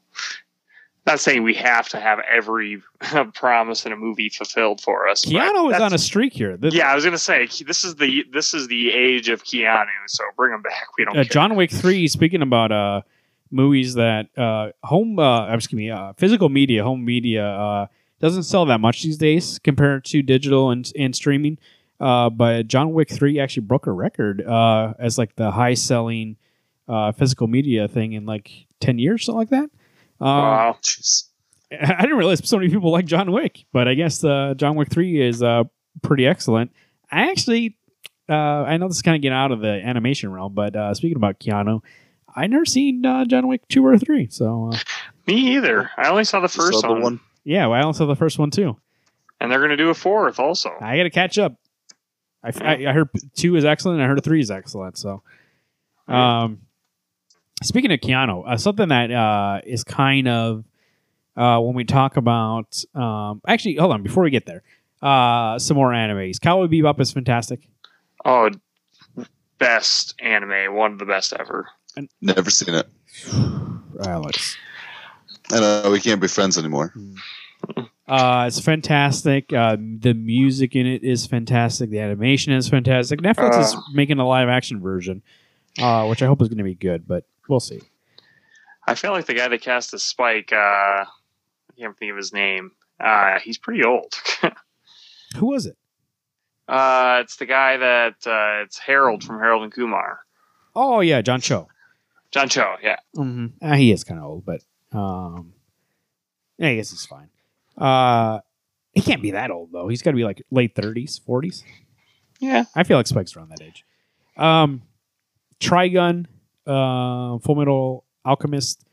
not saying we have to have every promise in a movie fulfilled for us. Keanu is on a streak here. The- Yeah, I was gonna say this is the this is the age of Keanu, so bring him back. We don't uh. John Wick three. Speaking about uh, movies that uh, home, uh, excuse me, uh, physical media, home media uh, doesn't sell that much these days compared to digital and, and streaming. Uh, but John Wick three actually broke a record uh, as like the high selling uh, physical media thing in like ten years, something like that. Uh, Wow. Jeez. I didn't realize so many people like John Wick, but I guess uh, John Wick Three is uh, pretty excellent. I actually, uh, I know this is kind of getting out of the animation realm, but uh, speaking about Keanu, I never seen uh, John Wick Two or Three, so uh, Me either. I only saw the This first other one, one. yeah, well, I only saw the first one too. and they're gonna do a fourth also. I got to catch up. I, I, I heard two is excellent. I heard three is excellent. So, um, speaking of Keanu, uh, something that uh, is kind of uh, when we talk about um, actually, hold on before we get there, uh, some more animes. Cowboy Bebop is fantastic. Oh, best anime, one of the best ever. Never seen it. Alex, I know we can't be friends anymore. uh, it's fantastic. Uh, the music in it is fantastic. The animation is fantastic. Netflix is Uh. making a live action version, uh, which I hope is going to be good, but we'll see. I feel like the guy that cast the Spike. Uh, I can't think of his name. Uh, he's pretty old. Who was it? uh, it's the guy that uh, it's Harold from Harold and Kumar. Oh yeah, John Cho. John Cho. Yeah. Mm-hmm. Uh, he is kind of old, but um, yeah, I guess he's fine. Uh, he can't be that old though. He's got to be like late thirties, forties. Yeah. I feel like Spike's around that age. Um, Trigun, uh, Full Metal Alchemist.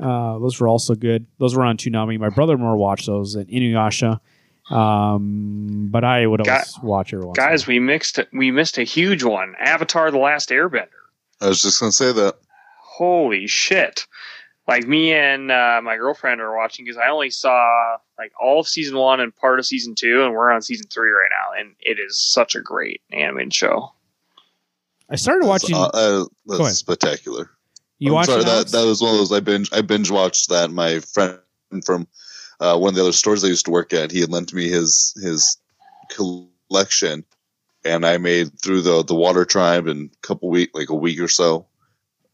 Uh, those were also good. Those were on Toonami. My brother more watched those, and Inuyasha. Um, but I would Gu- always watch it. Once Guys, we mixed we missed a huge one. Avatar: The Last Airbender. I was just gonna say that. Holy shit! Like me and uh, my girlfriend are watching because I only saw like all of season one and part of season two, and we're on season three right now, and it is such a great animated show. I started watching. Uh, uh, Go ahead. that's spectacular. you I'm watched sorry, that Alex? that was one of those I binge I binge watched that. My friend from uh, one of the other stores I used to work at, he had lent me his his collection, and I made through the the Water Tribe in a couple week, like a week or so.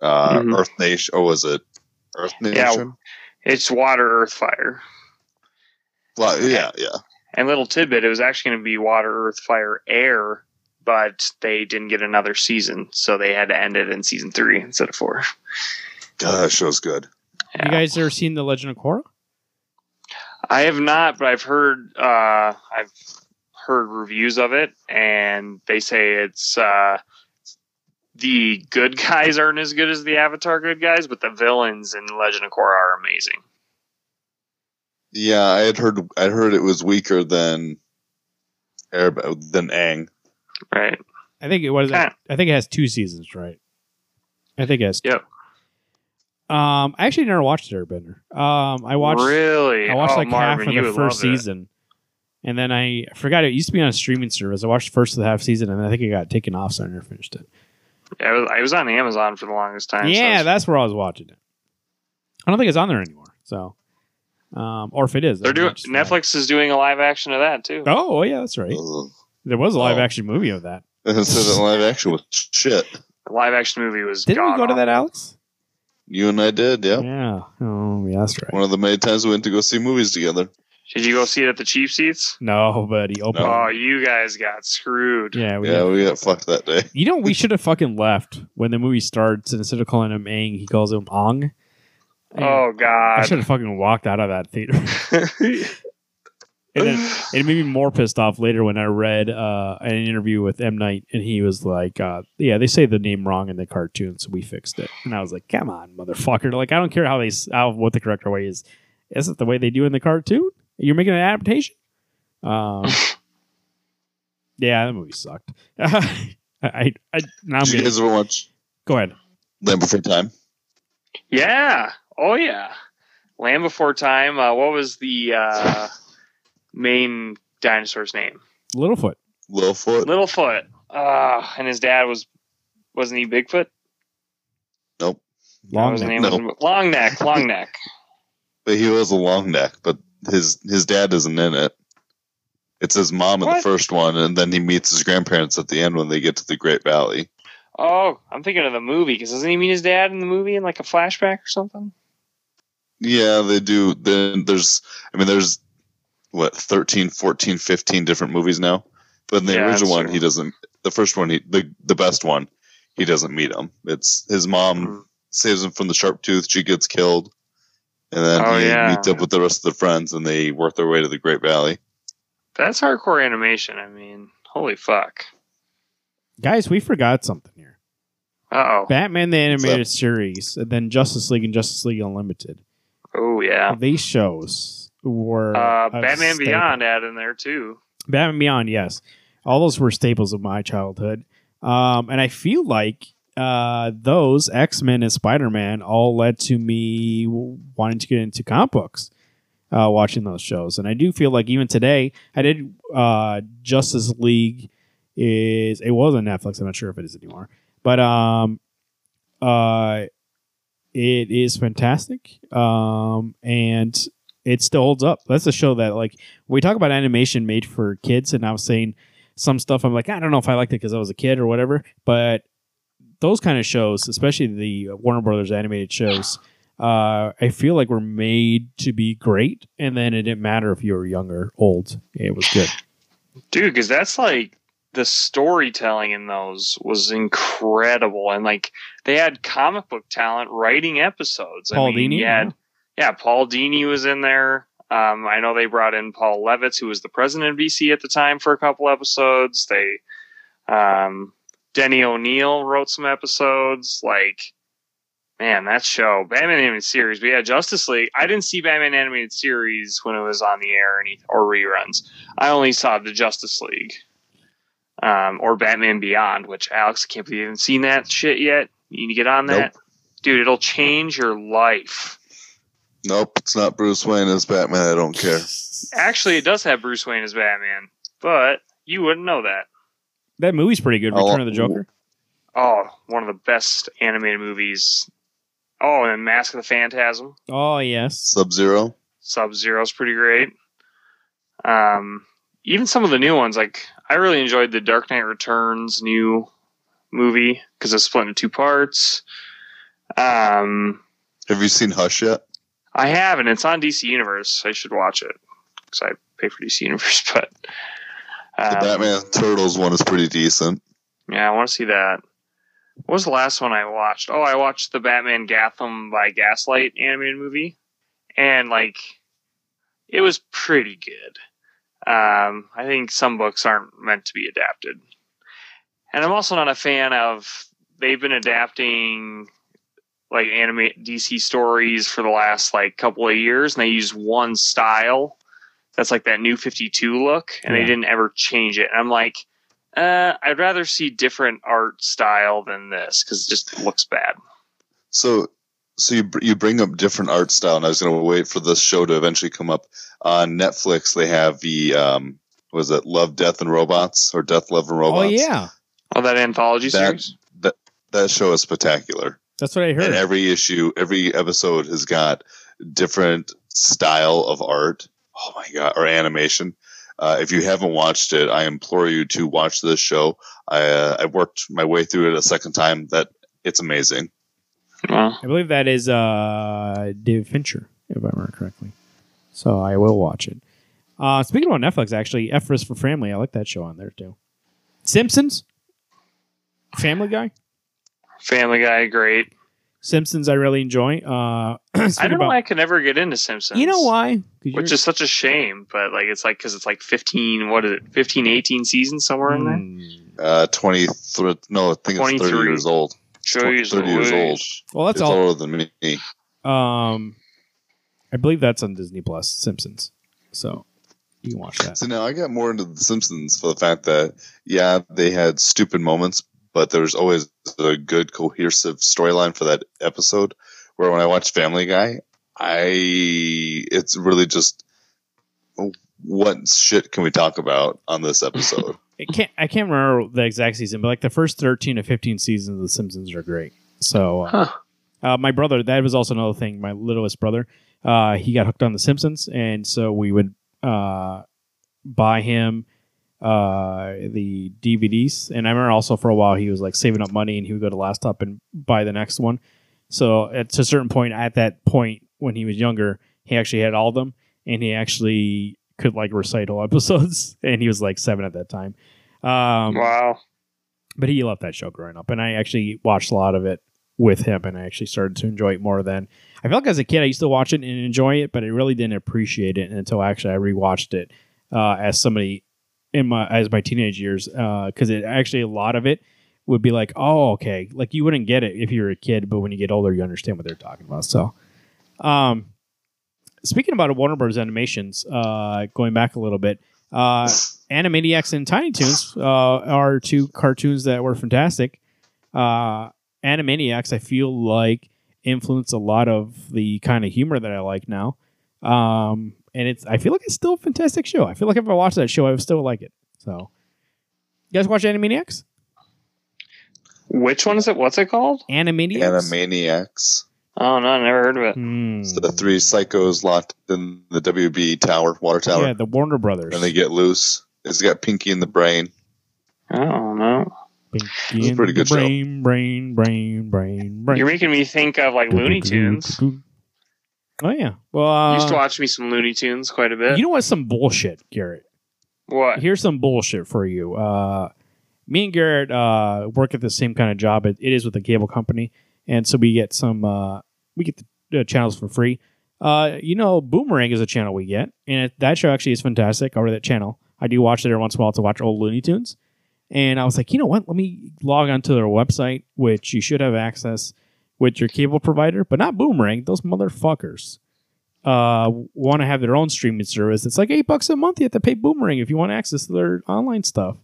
Uh, Mhm. Earth Nation, Oh, was it Earth Nation? Yeah, it's Water, Earth, Fire. Well, yeah, yeah. And little tidbit, it was actually going to be Water, Earth, Fire, Air, but they didn't get another season, so they had to end it in season three instead of four. God, that show's good. You guys ever seen The Legend of Korra? I have not, but I've heard uh, I've heard reviews of it, and they say it's uh, the good guys aren't as good as the Avatar good guys, but the villains in Legend of Korra are amazing. Yeah, I had heard I heard it was weaker than Air than Aang. Right? I think it was. Kinda. I think it has two seasons, right? I think it has. Yep. Um, I actually never watched Airbender. Um, I watched. really. I watched oh, like Marvin, half of the first love it. season, and then I forgot it used to be on a streaming service. I watched the first of the half season, and I think it got taken off, so I never finished it. Yeah, I was, I was on Amazon for the longest time. yeah, it's- that's where I was watching it. I don't think it's on there anymore. So, um, or if it is, they're doing not just mad. Netflix is doing a live action of that too. Oh, oh, yeah, that's right. Ugh. There was a live Oh. action movie of that. Instead of live action was shit. The live action movie was. Didn't we go to that, Alex? You and I did, yeah. Yeah. Oh, yeah, that's right. One of the many times we went to go see movies together. Did you go see it at the cheap seats? No, but he opened. Oh, you guys got screwed. Yeah, we yeah, got- we got fucked that day. You know, we should have fucking left when the movie starts, and instead of calling him Aang, he calls him Ong. And Oh God! I should have fucking walked out of that theater. and then it made me more pissed off later when I read uh, an interview with M Night, and he was like, uh, "Yeah, they say the name wrong in the cartoon, so we fixed it." And I was like, "Come on, motherfucker! Like, I don't care how they how what the correct way is. Is it the way they do in the cartoon? You're making an adaptation." Um, yeah, that movie sucked. I, I, I now I'm Did you gonna ever watch go ahead. Land Before Time? yeah. Oh yeah. Land Before Time. Uh, what was the uh, main dinosaur's name? Littlefoot. Littlefoot? Littlefoot. Uh, and his dad was wasn't he Bigfoot? Nope. Long His neck. name No. was Long Neck. Long Neck. But he was a long neck, but his his dad isn't in it. It's his mom in the first one, and then he meets his grandparents at the end when they get to the Great Valley. Oh, I'm thinking of the movie because doesn't he meet his dad in the movie in like a flashback or something? Yeah, they do. Then there's, I mean, there's what 13, 14, 15 different movies now. But in the Yeah, original one, true. he doesn't. The first one, he the the best one, he doesn't meet him. It's his mom Mhm. saves him from the sharp tooth. She gets killed, and then Oh, he yeah. meets up with the rest of the friends, and they work their way to the Great Valley. That's hardcore animation. I mean, holy fuck. Guys, we forgot something here. Uh oh. Batman the Animated Series, and then Justice League and Justice League Unlimited. Oh yeah. These shows were Uh, Batman staple. Beyond add in there too. Batman Beyond, yes. All those were staples of my childhood. Um, and I feel like uh, those X Men and Spider Man all led to me wanting to get into comic books, uh, watching those shows. And I do feel like even today, I did uh, Justice League is it was on Netflix. I'm not sure if it is anymore, but um, uh, it is fantastic. Um, and it still holds up. That's a show that like we talk about animation made for kids, and I was saying some stuff. I'm like, I don't know if I liked it because I was a kid or whatever, but those kind of shows, especially the Warner Brothers animated shows, uh, I feel like were made to be great, and then it didn't matter if you were young or old. It was good. Dude, because that's like the storytelling in those was incredible. And like they had comic book talent writing episodes. Paul I mean, Dini, had- yeah, Paul Dini was in there. Um, I know they brought in Paul Levitz, who was the president of DC at the time, for a couple episodes. They, um, Denny O'Neil wrote some episodes. Like, Man, that show, Batman animated series. But yeah, Justice League. I didn't see Batman animated series when it was on the air any, or reruns. I only saw the Justice League, um, or Batman Beyond. Which Alex, I can't believe you haven't seen that shit yet. You need to get on that, dude. It'll change your life. Nope, it's not Bruce Wayne as Batman. I don't care. Actually, it does have Bruce Wayne as Batman, but you wouldn't know that. That movie's pretty good. I'll- Return of the Joker. Oh, one of the best animated movies. Oh, and Mask of the Phantasm. Oh yes. Sub Zero. Sub Zero's pretty great. Um, even some of the new ones, like I really enjoyed the Dark Knight Returns new movie because it's split into two parts. Um, Have you seen Hush yet? I have, and it's on DC Universe. I should watch it because I pay for DC Universe. But The um, Batman Turtles one is pretty decent. Yeah, I want to see that. What was the last one I watched? Oh, I watched the Batman Gotham by Gaslight animated movie, and like, it was pretty good. Um, I think some books aren't meant to be adapted, and I'm also not a fan of. They've been adapting like anime DC stories for the last like couple of years, and they use one style. That's like that new 52 look, and Yeah. they didn't ever change it. And I'm like, uh, I'd rather see different art style than this because it just looks bad. So, so you you bring up different art style, and I was going to wait for this show to eventually come up on Netflix. They have the um, was it Love, Death, and Robots or Death, Love, and Robots? Oh yeah. Oh, that anthology That- series. that show is spectacular. That's what I heard. And every issue, every episode has got different style of art. Oh my god, or animation. Uh, if you haven't watched it, I implore you to watch this show. I uh, I worked my way through it a second time. That it's amazing. Well, I believe that is uh, David Fincher, if I remember correctly. So I will watch it. Uh, speaking about Netflix, actually, F for Family, I like that show on there too. Simpsons, Family Guy, Family Guy, great. Simpsons, I really enjoy. Uh, I don't know why I could never get into Simpsons. You know why? Which is such a shame, but like it's like because it's like 15, what is it, 15, 18 seasons somewhere in there? Hmm. Uh, twenty three. No, I think it's thirty years old. Jeez 30 years old. Well, that's it's all. older than me. Um, I believe that's on Disney Plus. Simpsons. So you can watch that. So now I got more into The Simpsons for the fact that yeah, they had stupid moments, but there's always a good cohesive storyline for that episode. Where when I watch Family Guy, I it's really just what shit can we talk about on this episode? I can't. I can't remember the exact season, but like the first thirteen to fifteen seasons of The Simpsons are great. So uh, Huh. Uh, my brother, that was also another thing. My littlest brother, uh, he got hooked on The Simpsons, and so we would uh, buy him uh, the DVDs. And I remember also for a while he was like saving up money, and he would go to Last Stop and buy the next one. So at a certain point, at that point when he was younger, he actually had all of them, and he actually could like recite whole episodes, and he was like seven at that time. Um, Wow. but he loved that show growing up, and I actually watched a lot of it with him, and I actually started to enjoy it more then. I felt like as a kid I used to watch it and enjoy it, but I really didn't appreciate it until actually I rewatched it uh, as somebody in my as my teenage years because it actually a lot of it would be like, oh, okay, like you wouldn't get it if you were a kid, but when you get older, you understand what they're talking about. So, um, speaking about Warner Bros. Animations, uh, going back a little bit, uh, Animaniacs and Tiny Toons uh, are two cartoons that were fantastic. Uh, Animaniacs, I feel like, influenced a lot of the kind of humor that I like now. Um, and it's I feel like it's still a fantastic show. I feel like if I watched that show, I would still like it. So, you guys watch Animaniacs? Which one is it? What's it called? Animaniacs. Animaniacs. Oh no, I never heard of it. Hmm. So the three psychos locked in the WB tower, water tower, Yeah, the Warner Brothers. and they get loose. It's got Pinky in the brain. Oh no, Pinky It's a pretty the good show. brain, brain, brain, brain, brain. you're making me think of like Looney Tunes. Oh yeah. Well, uh, used to watch me some Looney Tunes quite a bit. you know what? some bullshit, Garrett? what? Here's some bullshit for you. Uh, me and Garrett uh, work at the same kind of job. It, it is with a cable company, and so we get some. Uh, we get the uh, channels for free. Uh, you know, Boomerang is a channel we get, and it, that show actually is fantastic. Over that channel, I do watch it every once in a while to watch old Looney Tunes. And I was like, you know what? Let me log onto their website, which you should have access with your cable provider, but not Boomerang. Those motherfuckers uh, want to have their own streaming service. It's like eight bucks a month. You have to pay Boomerang if you want access to their online stuff.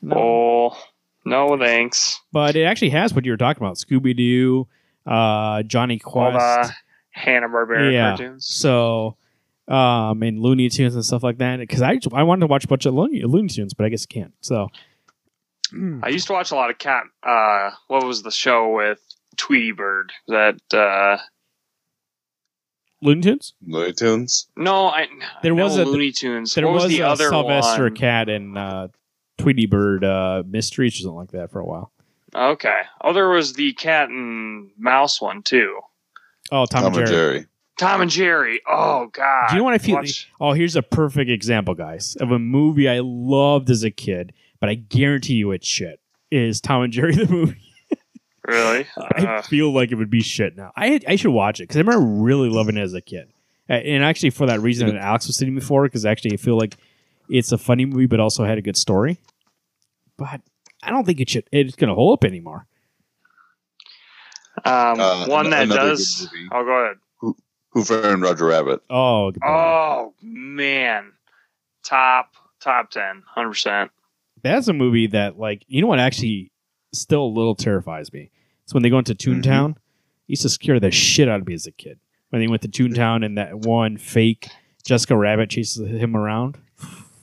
No. Oh, no thanks. But it actually has what you were talking about: Scooby Doo, uh, Jonny Quest. Hanna Barbera Yeah. cartoons. So, um, and Looney Tunes and stuff like that. Because I I wanted to watch a bunch of Looney, Looney Tunes, but I guess I can't. So, I used to watch a lot of cat. Uh, what was the show with Tweety Bird? That uh, Looney Tunes. Looney Tunes. no, I There I know was a- Looney Tunes. There what was, was, the a other Sylvester one? Cat and uh, Tweety Bird uh, Mysteries or something like that for a while. Okay. Oh, there was the cat and mouse one too. Oh, Tom, Tom, and Jerry. and Jerry. Tom and Jerry. Oh God. Do you know what I feel? Watch- Oh, here's a perfect example, guys, of a movie I loved as a kid, but I guarantee you it's shit. Is Tom and Jerry the movie? Really? I Uh, feel like it would be shit now. I I should watch it because I remember really loving it as a kid, Uh, and actually for that reason that Alex was sitting before, because actually I feel like it's a funny movie, but also had a good story. But I don't think it should. It's going to hold up anymore. um, Uh, one an- that does. good movie. Oh, go ahead. Who Framed Roger Rabbit? Oh, goodbye. Oh man, top top ten, hundred percent. that's a movie that like you know what actually still a little terrifies me. It's when they go into Toontown. Used to scare the shit out of me as a kid. When they went to Toontown and that one fake Jessica Rabbit chases him around.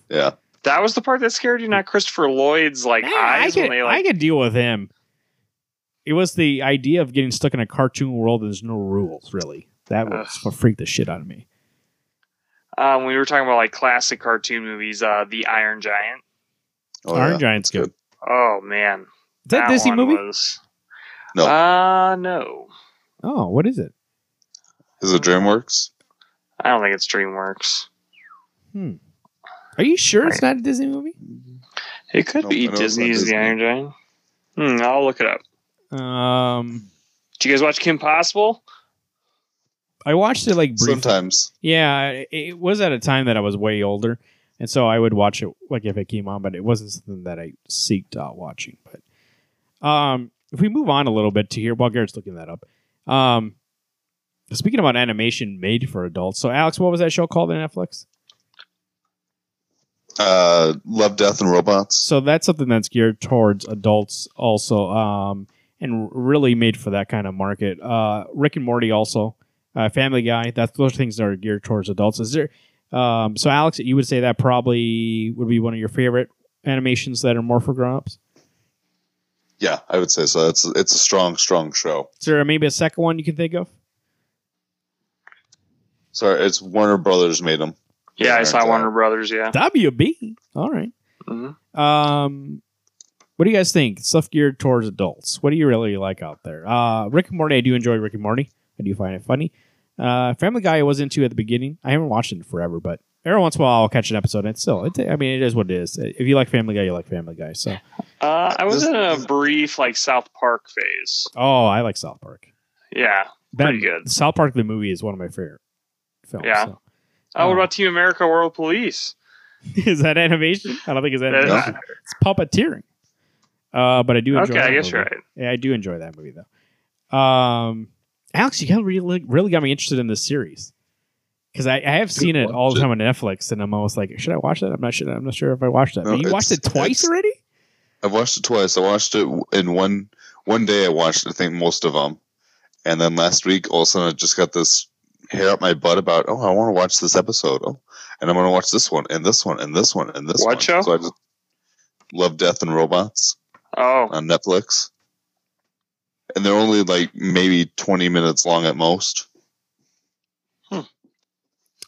Yeah. That was the part that scared you, not Christopher Lloyd's like Yeah, I eyes could, when they I like. could deal with him. It was the idea of getting stuck in a cartoon world and there's no rules, really. That was what freaked the shit out of me. Um, we were talking about like classic cartoon movies. Uh, The Iron Giant. Oh, Iron yeah. Giant's good. Oh man, Is that, a Disney movie? Was, No. Uh no. Oh, what is it? Is it DreamWorks? I don't think it's DreamWorks. Hmm. Are you sure it's not a Disney movie? It could Nope, be I know it's not Disney's Disney. The Iron Giant. Hmm, I'll look it up. Um, Did you guys watch Kim Possible? I watched it like briefly. Sometimes. Yeah, it, it was at a time that I was way older, and so I would watch it like if it came on, but it wasn't something that I seeked out watching. But um, if we move on a little bit to here, while Garrett's looking that up, um, speaking about animation made for adults, so Alex, what was that show called on Netflix? Uh, Love, Death, and Robots. So that's something that's geared towards adults also, um, and really made for that kind of market. Uh, Rick and Morty also, uh, Family Guy. That's those things that are geared towards adults. Is there? Um, so Alex, you would say that probably would be one of your favorite animations that are more for grown-ups. Yeah, I would say so. It's it's a strong, strong show. Is there maybe a second one you can think of? Sorry, it's Warner Brothers made them. Yeah, I saw Giant. Warner Brothers. Yeah. WB. All right. hmm Um, what do you guys think? Stuff geared towards adults. What do you really like out there? Uh, Rick and Morty. I do enjoy Rick and Morty. I do find it funny. Uh, Family Guy I was into at the beginning. I haven't watched it in forever, but every once in a while I'll catch an episode. And it's still, it, I mean, it is what it is. If you like Family Guy, you like Family Guy. So, Uh, I was This- in a brief like South Park phase. oh, I like South Park. Yeah. That- Pretty good. South Park the movie is one of my favorite films. Yeah. so. Oh, what Oh. about Team America: World Police? is that animation? I don't think it's That- animation. It's puppeteering. Uh, but I do enjoy. okay, I that guess movie. you're right. Yeah, I do enjoy that movie though. Um, Alex, you got really really got me interested in this series because I, I have seen it all the watch time on Netflix, and I'm almost like, should I watch that? I'm not sure. I'm not sure if I watched that. No, but you watched it twice already? I've watched it twice. I watched it in one one day. I watched I think most of them, and then last week all of a sudden I just got this hair up my butt about oh I want to watch this episode oh and I'm going to watch this one and this one and this one and this What one. show? So I just love Death and Robots Oh, on Netflix, and they're only like maybe twenty minutes long at most.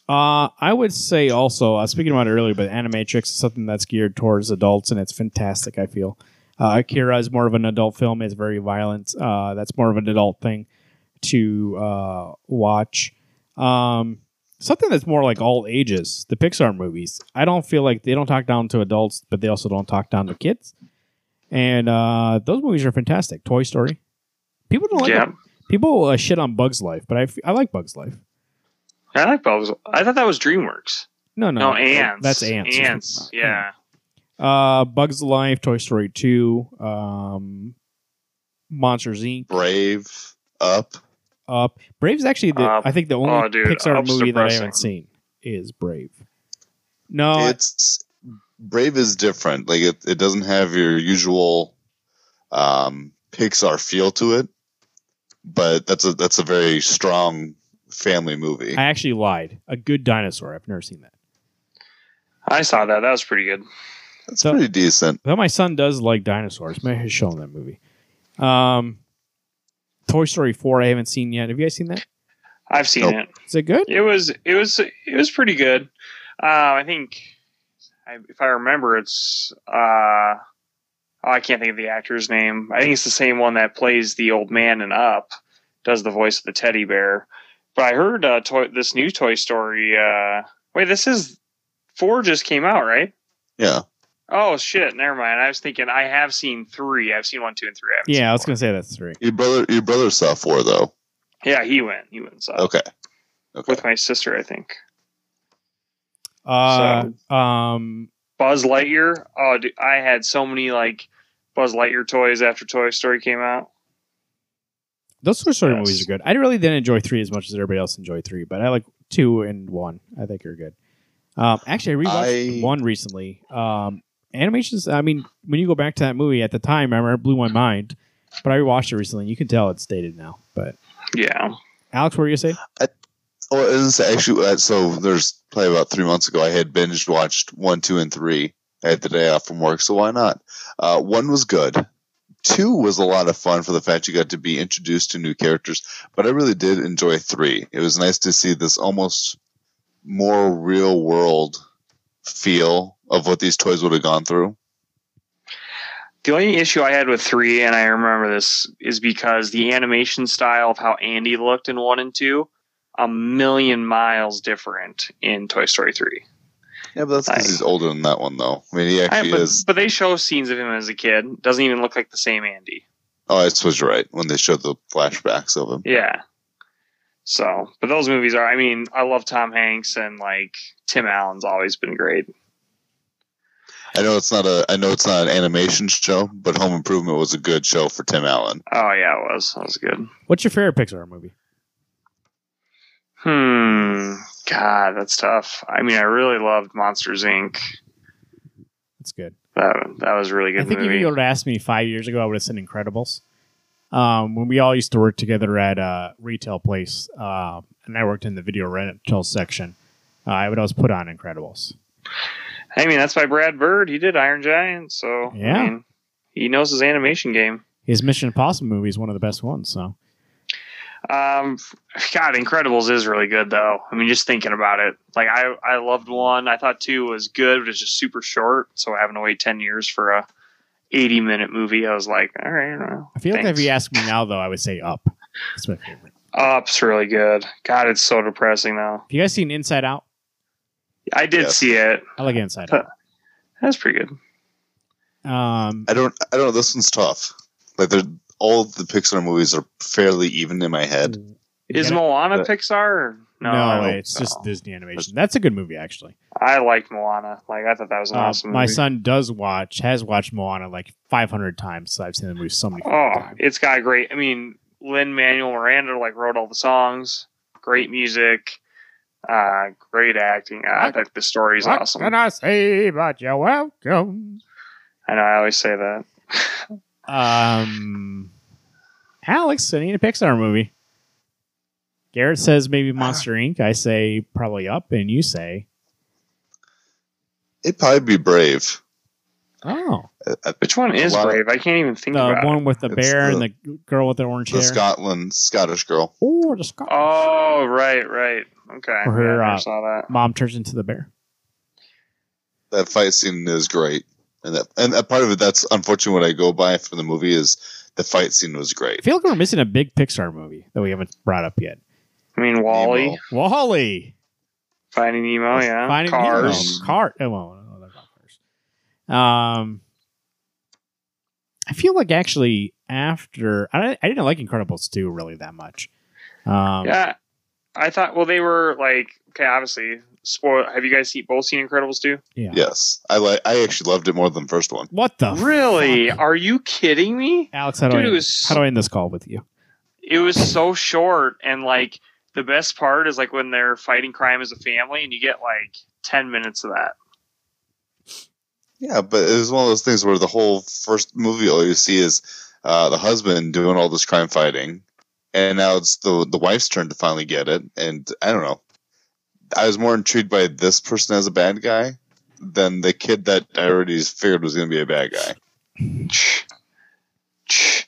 Uh, I would say also, uh, speaking about it earlier, but Animatrix is something that's geared towards adults, and it's fantastic. I feel uh, Akira is more of an adult film; it's very violent. Uh, that's more of an adult thing to uh, watch. Um, something that's more like all ages. The Pixar movies. I don't feel like they don't talk down to adults, but they also don't talk down to kids. And uh, those movies are fantastic. Toy Story. People don't like yeah. People uh, shit on Bugs Life, but I, f- I like Bugs Life. I like Bubbles. I thought that was DreamWorks. No, no, No, ants. That's ants. Ants. Yeah. Uh, Bugs Life, Toy Story Two, um, Monsters Inc. Brave, Up. Up. Brave's actually the Up. I think the only Oh, dude, Pixar Up's movie that I haven't seen is Brave. No, it's Brave is different. Like it, it doesn't have your usual um, Pixar feel to it, but that's a that's a very strong family movie. I actually lied. A Good Dinosaur. I've never seen that. I saw that. That was pretty good. That's so- pretty decent. Though my son does like dinosaurs. May have shown that movie. Um, Toy Story Four. I haven't seen yet. Have you guys seen that? I've seen Nope. it. Is it good? It was it was it was pretty good. Uh, I think I, if I remember, it's uh, oh, I can't think of the actor's name. I think it's the same one that plays the old man in Up, does the voice of the teddy bear. But I heard uh, toy, this new Toy Story. Uh, wait, this is four just came out, right? Yeah. Oh shit! Never mind. I was thinking I have seen three. I've seen one, two, and three. I Yeah, I was four. gonna say that's three. Your brother your brother saw four though. Yeah, he went. He went. saw. Okay. Okay. with my sister, I think. Uh, um, Buzz Lightyear. Oh, dude, I had so many like Buzz Lightyear toys after Toy Story came out. Those Toy Story Yes. movies are good. I really didn't enjoy three as much as everybody else enjoyed three, but I like two and one. I think are good. Um, actually, I rewatched I- one recently. Um, animations. I mean, when you go back to that movie at the time, I remember it blew my mind. But I rewatched it recently. and You can tell it's dated now. But Yeah. Alex, what were you gonna say? Oh, it is actually uh, so. There's probably about three months ago. I had binged watched one, two, and three. I had the day off from work, so why not? Uh, one was good. Two was a lot of fun for the fact you got to be introduced to new characters. But I really did enjoy three. It was nice to see this almost more real world feel of what these toys would have gone through. The only issue I had with three, and I remember this, is because the animation style of how Andy looked in one and two, a million miles different in Toy Story three. Yeah, but that's because he's older than that one, though. I mean, he I- actually but, is. but they show scenes of him as a kid. Doesn't even look like the same Andy. Oh, I suppose you're right when they showed the flashbacks of him. Yeah. So, but those movies are. I mean, I love Tom Hanks and like Tim Allen's always been great. I know it's not a. I know it's not an animation show, but Home Improvement was a good show for Tim Allen. Oh yeah, it was. That was good. What's your favorite Pixar movie? Hmm. God, that's tough. I mean, I really loved Monsters Inc. That's good. That that was a really good I think if you would have asked me five years ago, I would have said Incredibles. Um, when we all used to work together at a retail place, um, and I worked in the video rental section, uh, I would always put on Incredibles. I mean, that's by Brad Bird. He did Iron Giant, so Yeah. I mean, he knows his animation game. His Mission Impossible movie is one of the best ones. So Um, God, Incredibles is really good though. I mean, just thinking about it, like I I loved one. I thought two was good, but it's just super short. So having to wait ten years for a eighty minute movie, I was like, all right. Well, I feel like if you ask me now, though, I would say Up. It's my favorite. Up's really good. God, it's so depressing though. Have you guys seen Inside Out? I did Yes. see it. I like Inside Out. That's pretty good. Um, I don't. I don't know. This one's tough. Like they're all the Pixar movies are fairly even in my head. Is gotta- Moana but- Pixar? No, no, it's know. just Disney animation. That's a good movie, actually. I liked Moana. Like I thought that was an Uh, awesome. my son does watch, has watched Moana like 500 times. So I've seen the movie so many Oh, times. it's got great. I mean, Lin Manuel Miranda like wrote all the songs. Great music. Uh, great acting. I What- think the story's What awesome. can I say about you're welcome? I know. I always say that. Um, Alex, I need a Pixar movie. Garrett says maybe Monster Inc. I say probably Up, and you say, It'd probably be Brave. oh, Uh, uh, Which one is A lot of- Brave? I can't even think the about. it. one with the It's bear and the- the girl with the orange the hair. Scotland Scottish girl. Oh, the Scott. Oh, right, right. Okay. Or her, yeah, I uh, saw that. Mom turns into the bear. That fight scene is great, and that and that part of it that's unfortunately what I go by for the movie is the fight scene was great. I feel like we're missing a big Pixar movie that we haven't brought up yet. I mean, WALL-E, Nemo. WALL-E. Finding Nemo, yeah. Finding Cars. Nemo. Car. Oh, well, no, they're not cars. Um, I feel like actually after I, I didn't like Incredibles 2 really that much. Um, Yeah. I thought. Well, they were like okay. Obviously, spoil. Have you guys seen both seen Incredibles too? yeah. Yes, I like. I actually loved it more than the first one. What the Really? fuck? Are you kidding me? Alex? How do Dude, I was- how do I end this call with you? it was so short and like the best part is like when they're fighting crime as a family and you get like 10 minutes of that Yeah, but it was one of those things where the whole first movie all you see is uh, the husband doing all this crime fighting, and now it's the the wife's turn to finally get it. And I don't know. I was more intrigued by this person as a bad guy than the kid that I already figured was going to be a bad guy.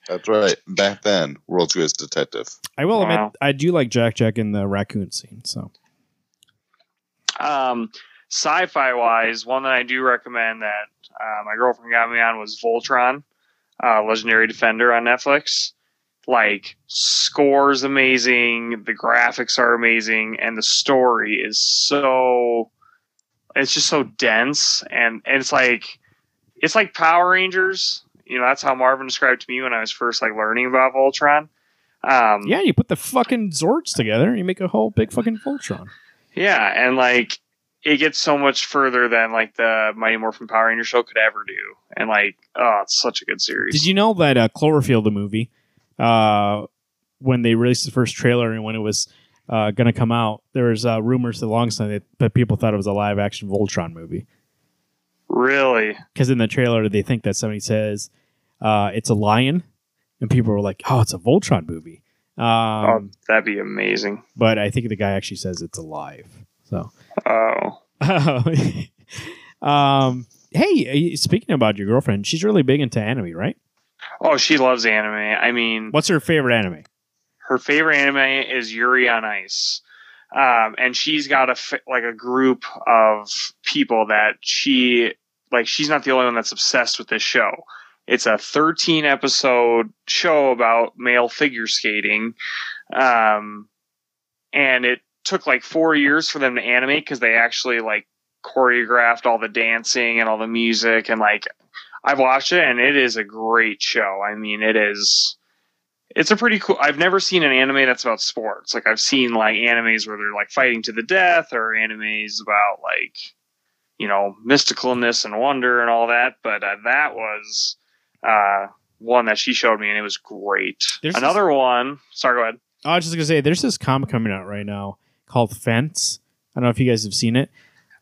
That's right. Back then, world's greatest detective. I will Wow. admit, I do like Jack Jack in the raccoon scene. So um sci-fi wise one that i do recommend that uh, my girlfriend got me on was voltron uh, legendary defender on netflix like scores amazing the graphics are amazing and the story is so it's just so dense and, and it's like it's like power rangers you know that's how marvin described to me when i was first like learning about voltron um, yeah, you put the fucking Zords together and you make a whole big fucking Voltron. Yeah, and like it gets so much further than like the Mighty Morphin Power Ranger show could ever do. And like, oh, it's such a good series. Did you know that uh, Cloverfield, the movie, uh, when they released the first trailer and when it was uh, going to come out, there was uh, rumors the time that, that people thought it was a live action Voltron movie. really? Because in the trailer, they think that somebody says uh, it's a lion, and people were like, "Oh, it's a Voltron movie." Um, oh, that'd be amazing. but I think the guy actually says it's alive. So, Oh, um, hey, speaking about your girlfriend, she's really big into anime, right? Oh, she loves anime. I mean, What's her favorite anime? her favorite anime is Yuri on Ice. Um, and she's got a like a group of people that she like. She's not the only one that's obsessed with this show. It's a 13 episode show about male figure skating, um, and it took like four years for them to animate because they actually like choreographed all the dancing and all the music and like I've watched it and it is a great show. I mean, it is it's a pretty cool i've never seen an anime that's about sports like i've seen like animes where they're like fighting to the death or animes about like you know mysticalness and wonder and all that but uh, that was uh one that she showed me and it was great There's another one sorry go ahead I was just gonna say, there's this comic coming out right now called Fence. I don't know if you guys have seen it.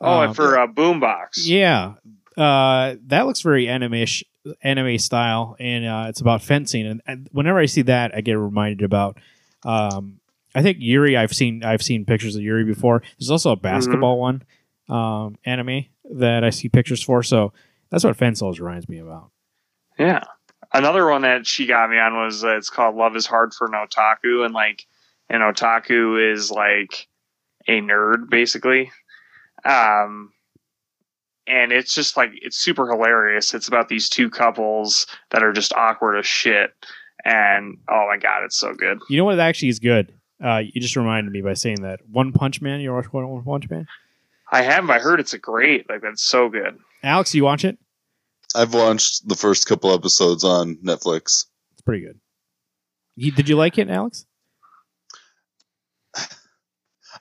oh and for uh, BOOM! Box Yeah, uh, that looks very anime-ish, anime style, and uh, it's about fencing. And, and whenever I see that, I get reminded about. Um, I think Yuri. I've seen I've seen pictures of Yuri before. There's also a basketball one um, anime that I see pictures for. So that's what Fence always reminds me about. Yeah. Another one that she got me on was uh, it's called Love is Hard for an Otaku. And like, an otaku is like a nerd, basically. Um, and it's just like, it's super hilarious. It's about these two couples that are just awkward as shit. And oh my God, it's so good. You know what actually is good? Uh, you just reminded me by saying that One Punch Man. You watch One Punch Man? I have, I heard it's a great, like, that's so good. Alex, you watch it? I've watched the first couple episodes on Netflix. It's pretty good. You, did you like it, Alex?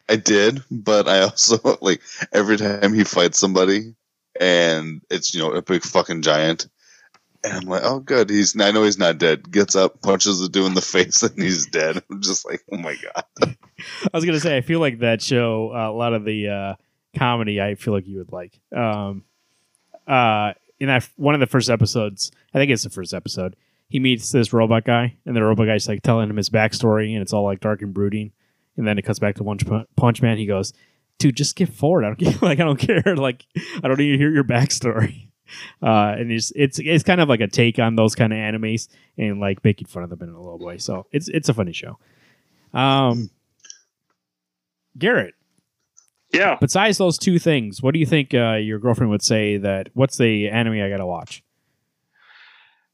I did, but I also like every time he fights somebody, and it's you know a big fucking giant, and I'm like, oh good, he's I know he's not dead. Gets up, punches the dude in the face, and he's dead. I'm just like, oh my god. I was gonna say I feel like that show uh, a lot of the uh, comedy I feel like you would like. Um, uh, in that one of the first episodes, I think it's the first episode. He meets this robot guy, and the robot guy's like telling him his backstory, and it's all like dark and brooding. And then it cuts back to Punch, Punch Man. He goes, "Dude, just skip forward. I don't care. like I don't care. Like I don't need to hear your backstory." Uh, and it's it's it's kind of like a take on those kind of animes and like making fun of them in a little way. So it's it's a funny show. Um, Garrett, Yeah. besides those two things, what do you think uh, your girlfriend would say that what's the anime I gotta watch?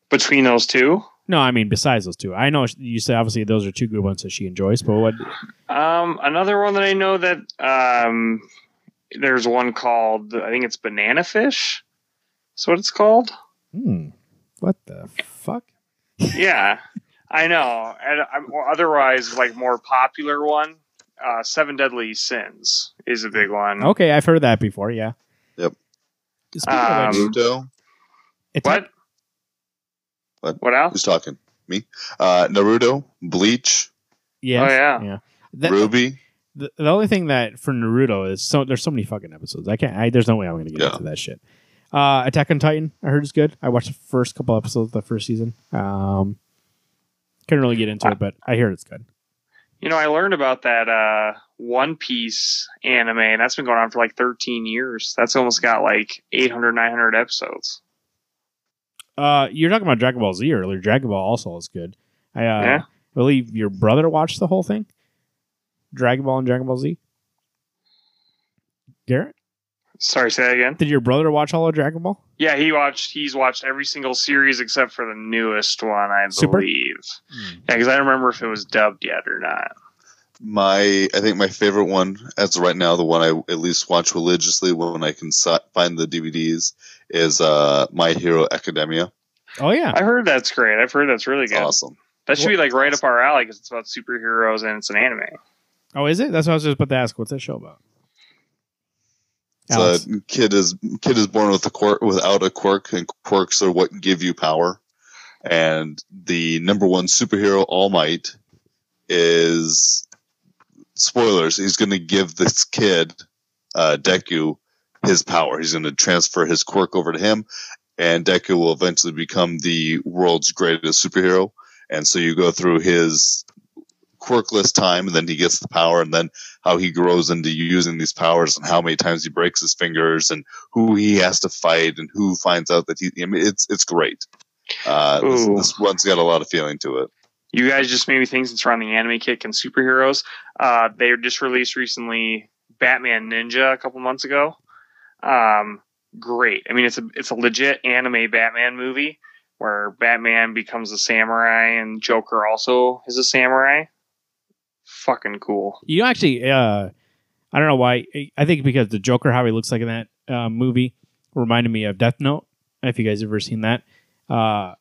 Between those two, No, I mean besides those two. I know you say obviously those are two good ones that she enjoys, but what? Um, another one that I know that um, there's one called I think it's Banana Fish. Is what it's called. Hmm, what the fuck? yeah, I know. And um, or otherwise, like more popular one, uh, Seven Deadly Sins is a big one. Okay, I've heard that before. Yeah. Yep. Speaking of Um, which, Naruto, it's What? What? What else? who's talking? me. Uh, Naruto, Bleach, Yes. Oh, yeah. yeah. That- Ruby. the, the only thing that for Naruto is so there's so many fucking episodes. I can't. I, there's no way I'm going to get Yeah. into that shit. Uh, Attack on Titan, I heard is good. I watched the first couple episodes of the first season. Um, couldn't really get into it, but I hear it's good. You know, I learned about that uh, One Piece anime, and that's been going on for like 13 years. That's almost got like 800, 900 episodes. Uh, you're talking about Dragon Ball Z earlier. Dragon Ball also is good. I uh, Yeah. believe your brother watched the whole thing. Dragon Ball and Dragon Ball Z. Garrett, Sorry, say that again. did your brother watch all of Dragon Ball? Yeah, he watched. He's watched every single series except for the newest one, I Super? believe. Yeah, because I don't remember if it was dubbed yet or not. My, I think my favorite one, as of right now, the one I at least watch religiously when I can si- find the DVDs, is uh, My Hero Academia. Oh yeah, I heard that's great. I've heard that's really It's good. awesome. That should be like right up our alley because it's about superheroes and it's an anime. oh is it? That's what I was just about to ask. What's that show about? So Alex. a kid is kid is born with a quirk without a quirk, and quirks are what give you power. And the number one superhero, All Might, is spoilers. He's going to give this kid, uh, Deku, his power. He's going to transfer his quirk over to him, and Deku will eventually become the world's greatest superhero. And so you go through his quirkless time, and then he gets the power, and then how he grows into using these powers, and how many times he breaks his fingers, and who he has to fight, and who finds out that he. I mean, it's it's great. Uh, this, this, one's got a lot of feeling to it. You guys just made me think since we're on the anime kick and superheroes. Uh, they just released recently Batman Ninja a couple months ago. Um, great. I mean, it's a it's a legit anime Batman movie where Batman becomes a samurai and Joker also is a samurai. Fucking cool. You actually, uh, I don't know why. I think because the Joker, how he looks like in that uh, movie, reminded me of Death Note. If you guys have ever seen that, uh,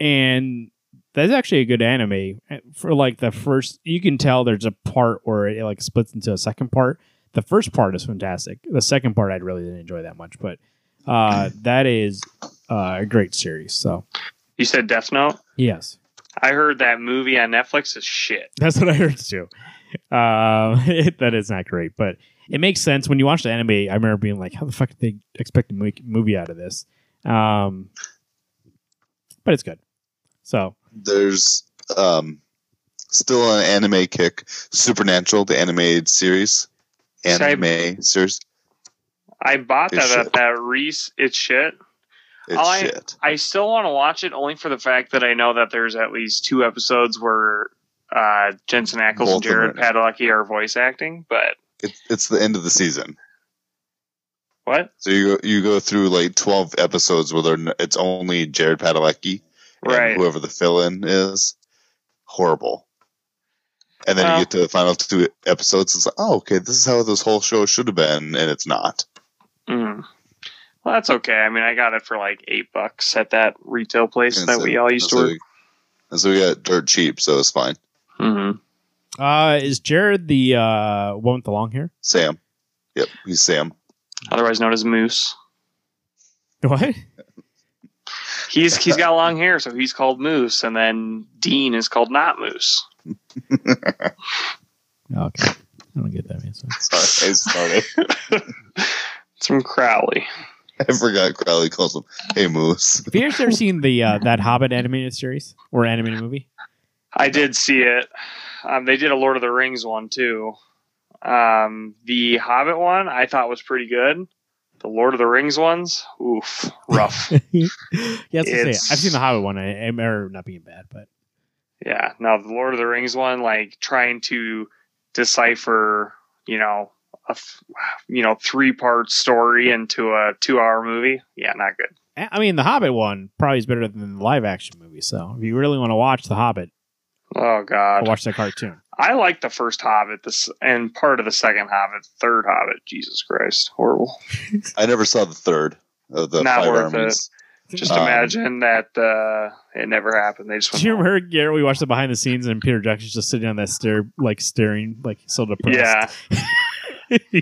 and that's actually a good anime for like the first. You can tell there's a part where it like splits into a second part. The first part is fantastic. The second part I really didn't enjoy that much, but uh, that is uh, a great series. So You said Death Note. yes, I heard that movie on Netflix is shit. That's what I heard too. Uh, that is not great, but it makes sense when you watch the anime. I remember being like, "How the fuck did they expect a movie out of this?" Um, but it's good. So There's um, still an anime kick. Supernatural, the animated series, Same. Anime series. I bought that shit. at that Reese. It's shit. It's I- shit. I still want to watch it only for the fact that I know that there's at least two episodes where uh, Jensen Ackles Both and Jared Padalecki are voice acting. But It's it's the end of the season. what? So you go you go through like twelve episodes where they're it's only Jared Padalecki Right. whoever the fill-in is. Horrible. And then Well- you get to the final two episodes. It's like, oh, okay, this is how this whole show should have been, and it's not. Mm. Well, that's okay. I mean, I got it for like eight bucks at that retail place And that so- we all used to so work. we- And so we got dirt cheap, so it's fine. hmm uh, is Jared the uh, one with the long hair? Sam. Yep, he's Sam. Otherwise known as Moose. What? He's he's got long hair, so he's called Moose, and then Dean is called Not Moose. okay, I don't get that man. So. Sorry, I started. It's from Crowley. I forgot Crowley calls him Hey Moose. Have you guys ever seen the uh, that Hobbit animated series or animated movie? I did see it. Um, they did a Lord of the Rings one too. Um, the Hobbit one I thought was pretty good. The Lord of the Rings ones, oof, rough. yes, to say It's- I've seen the Hobbit one. I I remember not being bad, but yeah. Now the Lord of the Rings one, like trying to decipher, you know, a you know three part story into a two hour movie. Yeah, not good. I I mean, the Hobbit one probably is better than the live action movie. So if you really want to watch the Hobbit, Oh God, watch the cartoon. I like the first Hobbit, this and part of the second Hobbit, third Hobbit. Jesus Christ, horrible. I never saw the third of the Not five worth armies. Just Um, imagine that uh, it never happened. They just went. Do you home. remember Garrett? We watched the behind the scenes, and Peter Jackson's just sitting on that stair, like staring, like so depressed. Yeah,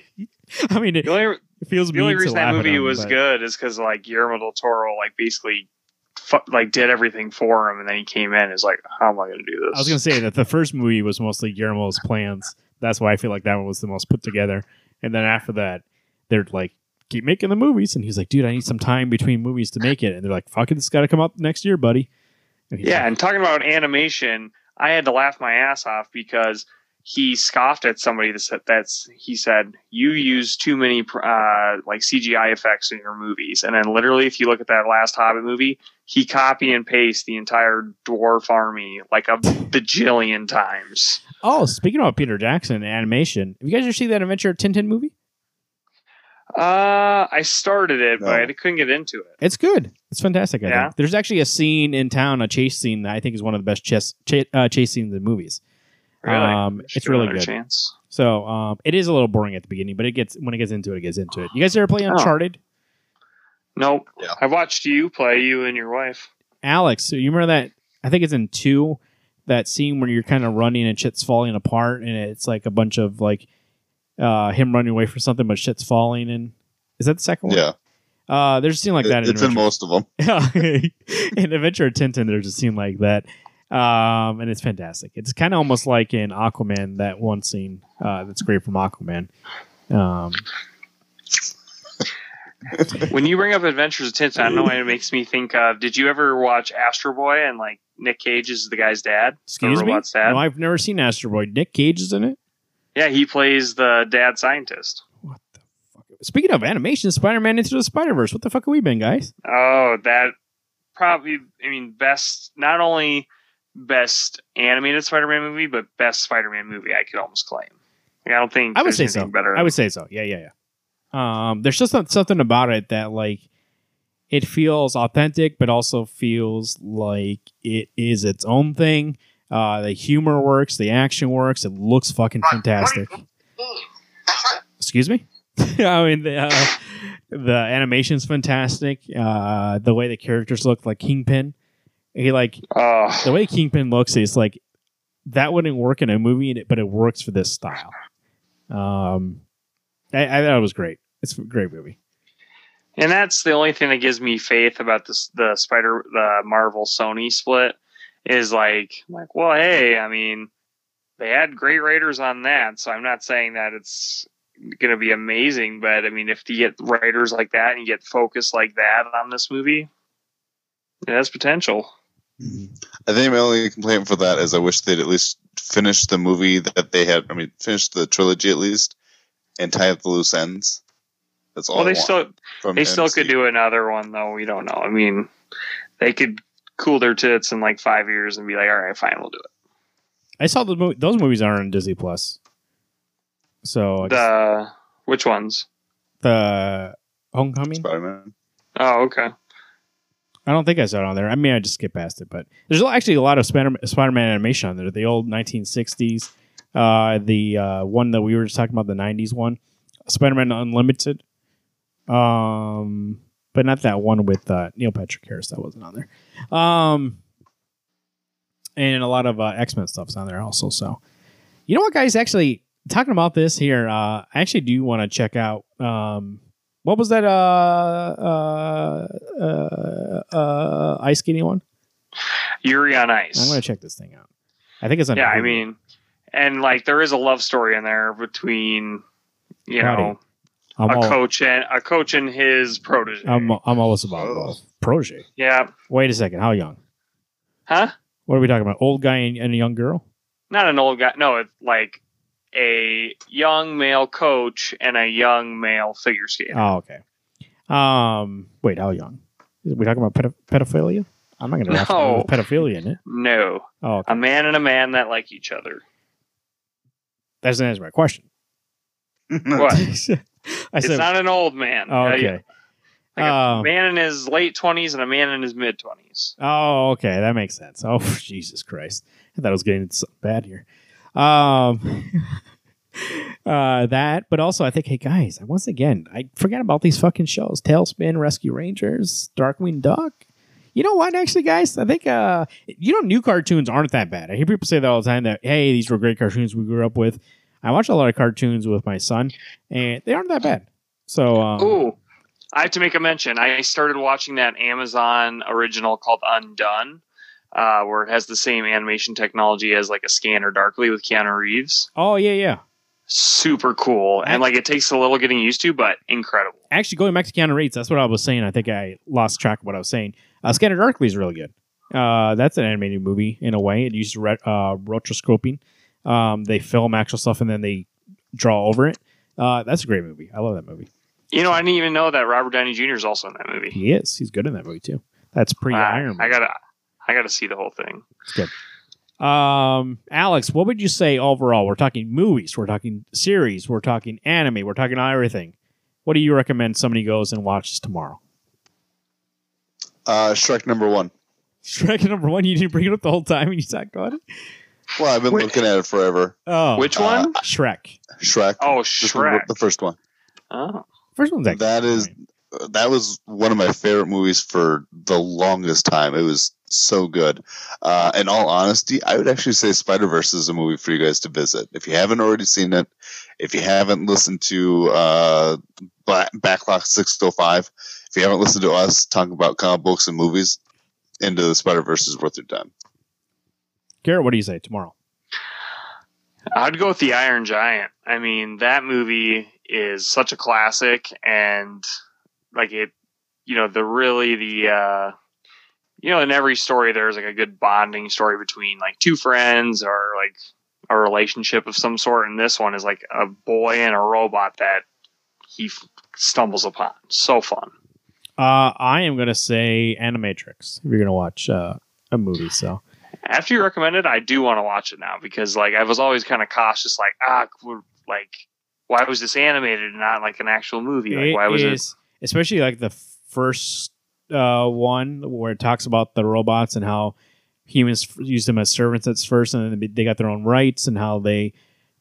I mean, it, only it feels the only to reason that movie him, was but- good is because like Guillermo del Toro like basically like did everything for him, and then he came in. is like, how am I going to do this? I was gonna say that the first movie was mostly Guillermo's plans. That's why I feel like that one was the most put together. And then after that, they're like, keep making the movies. And he's like, dude, I need some time between movies to make it. And they're like, fuck it, this got to come up next year, buddy. And Yeah, like, and talking about animation, I had to laugh my ass off because he scoffed at somebody that said that's he said you use too many uh, like CGI effects in your movies, and then literally if you look at that last Hobbit movie, he copy and paste the entire dwarf army like a bajillion times. oh, speaking about Peter Jackson animation, have you guys ever seen that Adventure of Tintin movie? Uh, I started it, No. but I couldn't get into it. It's good. It's fantastic. I Yeah? think. There's actually a scene in town, a chase scene that I think is one of the best chess, cha- uh, chase scenes in the movies. Really, Um, it's really another good. Chance. So um, it is a little boring at the beginning, but it gets when it gets into it, it gets into it. You guys ever play Oh. Uncharted? Nope. Yeah. I watched you play you and your wife. Alex, so you remember that? I think it's in two. That scene where you're kind of running and shit's falling apart, and it's like a bunch of like uh, him running away from something, but shit's falling. And is that the second one? Yeah, Uh, there's a scene like that. It- it's in most of them. in in Adventure of Tintin, there's a scene like that, um, and it's fantastic. It's kind of almost like in Aquaman, that one scene uh, that's great from Aquaman. Um, when you bring up Adventures of Tintin, I don't know why it makes me think of. Did you ever watch Astro Boy and like Nick Cage is the guy's dad? excuse The me. dad? No, I've never seen Astro Boy. Nick Cage is in it. Yeah, he plays the dad scientist. What the fuck? Speaking of animation, Spider-Man Into the Spider-Verse. What the fuck have we been, guys? Oh, that probably. I mean, best not only best animated Spider-Man movie, but best Spider-Man movie. I could almost claim. Like, I don't think I would say so. Better. I would say so. Yeah, yeah, yeah. Um, there's just something about it that like it feels authentic, but also feels like it is its own thing. Uh, the humor works, the action works. It looks fucking fantastic. Excuse me. I mean, the uh, the animation's fantastic. Uh, the way the characters look, like Kingpin, he like Oh, the way Kingpin looks is like that wouldn't work in a movie, but it works for this style. Um, I, I thought it was great. It's a great movie. and that's the only thing that gives me faith about this the Spider the Marvel Sony split is like like well hey I mean they had great writers on that so I'm not saying that it's going to be amazing but I mean if you get writers like that and you get focus like that on this movie it has potential mm-hmm. I think my only complaint for that is I wish they'd at least finish the movie that they had. I mean, finish the trilogy at least, and tie up the loose ends. That's all. well I they still they still could do another one though we don't know I mean they could cool their tits in like 5 years and be like all right fine we'll do it I saw the movie. Those movies are on Disney Plus. So I guess the which ones the Homecoming. Spider-Man. oh okay I don't think I saw it on there. I mean, I just skipped past it, but there's actually a lot of Spider- Spider-Man animation on there. The old 1960s, uh, the uh, one that we were just talking about, the 90s one, Spider-Man Unlimited, um, but not that one with uh, Neil Patrick Harris. That wasn't on there. Um, and a lot of uh, X-Men stuff's on there also. So, you know what, guys? Actually, talking about this here, uh, I actually do want to check out. Um, what was that? Uh, uh, uh, uh, ice skating one. Yuri on Ice. I'm gonna check this thing out. I think it's on. yeah, I mean, and like there is a love story in there between, you Howdy. know, I'm a all, coach and a coach and his protege. I'm, I'm always about Oh. love. Protege. yeah, Wait a second. How young? huh? What are we talking about? Old guy and, and a young girl? Not an old guy. No, it's like a young male coach and a young male figure skater. Oh, okay. Um, wait, how young? Are we talking about pedo- pedophilia? I'm not gonna watch No. with pedophilia in it. no, Oh, okay. a man and a man that like each other. that doesn't answer my question. What? I it's said, not an old man. oh, okay. Like a Um, man in his late twenties and a man in his mid twenties. Oh, okay, that makes sense. Oh, Jesus Christ! I thought I was getting into something bad here. Um, uh, that, but also I think, hey guys, once again, I forgot about these fucking shows: TaleSpin, Rescue Rangers, Darkwing Duck. You know what? Actually, guys, I think uh, you know, new cartoons aren't that bad. I hear people say that all the time. That hey, these were great cartoons we grew up with. I watch a lot of cartoons with my son, and they aren't that bad. So, um, Ooh, I have to make a mention. I started watching that Amazon original called Undone, uh, where it has the same animation technology as like a Scanner Darkly with Keanu Reeves. Oh yeah, yeah. Super cool, and like it takes a little getting used to, but incredible. Actually, going back to Keanu Reeves, that's what I was saying. I think I lost track of what I was saying. Uh, Scanner Darkly is really good. Uh, that's an animated movie in a way. It uses re- uh, rotoscoping. Um, they film actual stuff and then they draw over it. Uh, that's a great movie. I love that movie. You know, I didn't even know that Robert Downey Jr. is also in that movie. He is. He's good in that movie too. That's pre Uh, Iron Man. I gotta, I gotta see the whole thing. It's good. Um, Alex, what would you say overall? We're talking movies, we're talking series, we're talking anime, we're talking everything. What do you recommend somebody goes and watches tomorrow? Uh, Shrek number one. Shrek number one. You didn't bring it up the whole time when you talked about it. Well, I've been Wait. looking at it forever. Oh, Which uh, one? Shrek. Shrek. Oh, the- Shrek. The first one. Oh, First one's actually That is that was one of my favorite movies for the longest time. It was so good. Uh, in all honesty, I would actually say Spider Verse is a movie for you guys to visit. If you haven't already seen it, if you haven't listened to uh, Ba- Backlog Six Hundred Five, if you haven't listened to us talk about comic books and movies, Into the Spider Verse is worth your time. Garrett. What do you say tomorrow? I'd go with the Iron Giant. I mean, that movie is such a classic, and like it, you know, the really the, uh, you know, in every story there's like a good bonding story between like two friends or like a relationship of some sort, and this one is like a boy and a robot that he f- stumbles upon. So fun. Uh, I am gonna say Animatrix. If you're gonna watch uh, a movie, so After you recommended, I do want to watch it now because like I was always kind of cautious, like ah, like why was this animated and not like an actual movie? Like why was it? especially like the first uh, one where it talks about the robots and how humans f- use them as servants at first, and then they got their own rights, and how they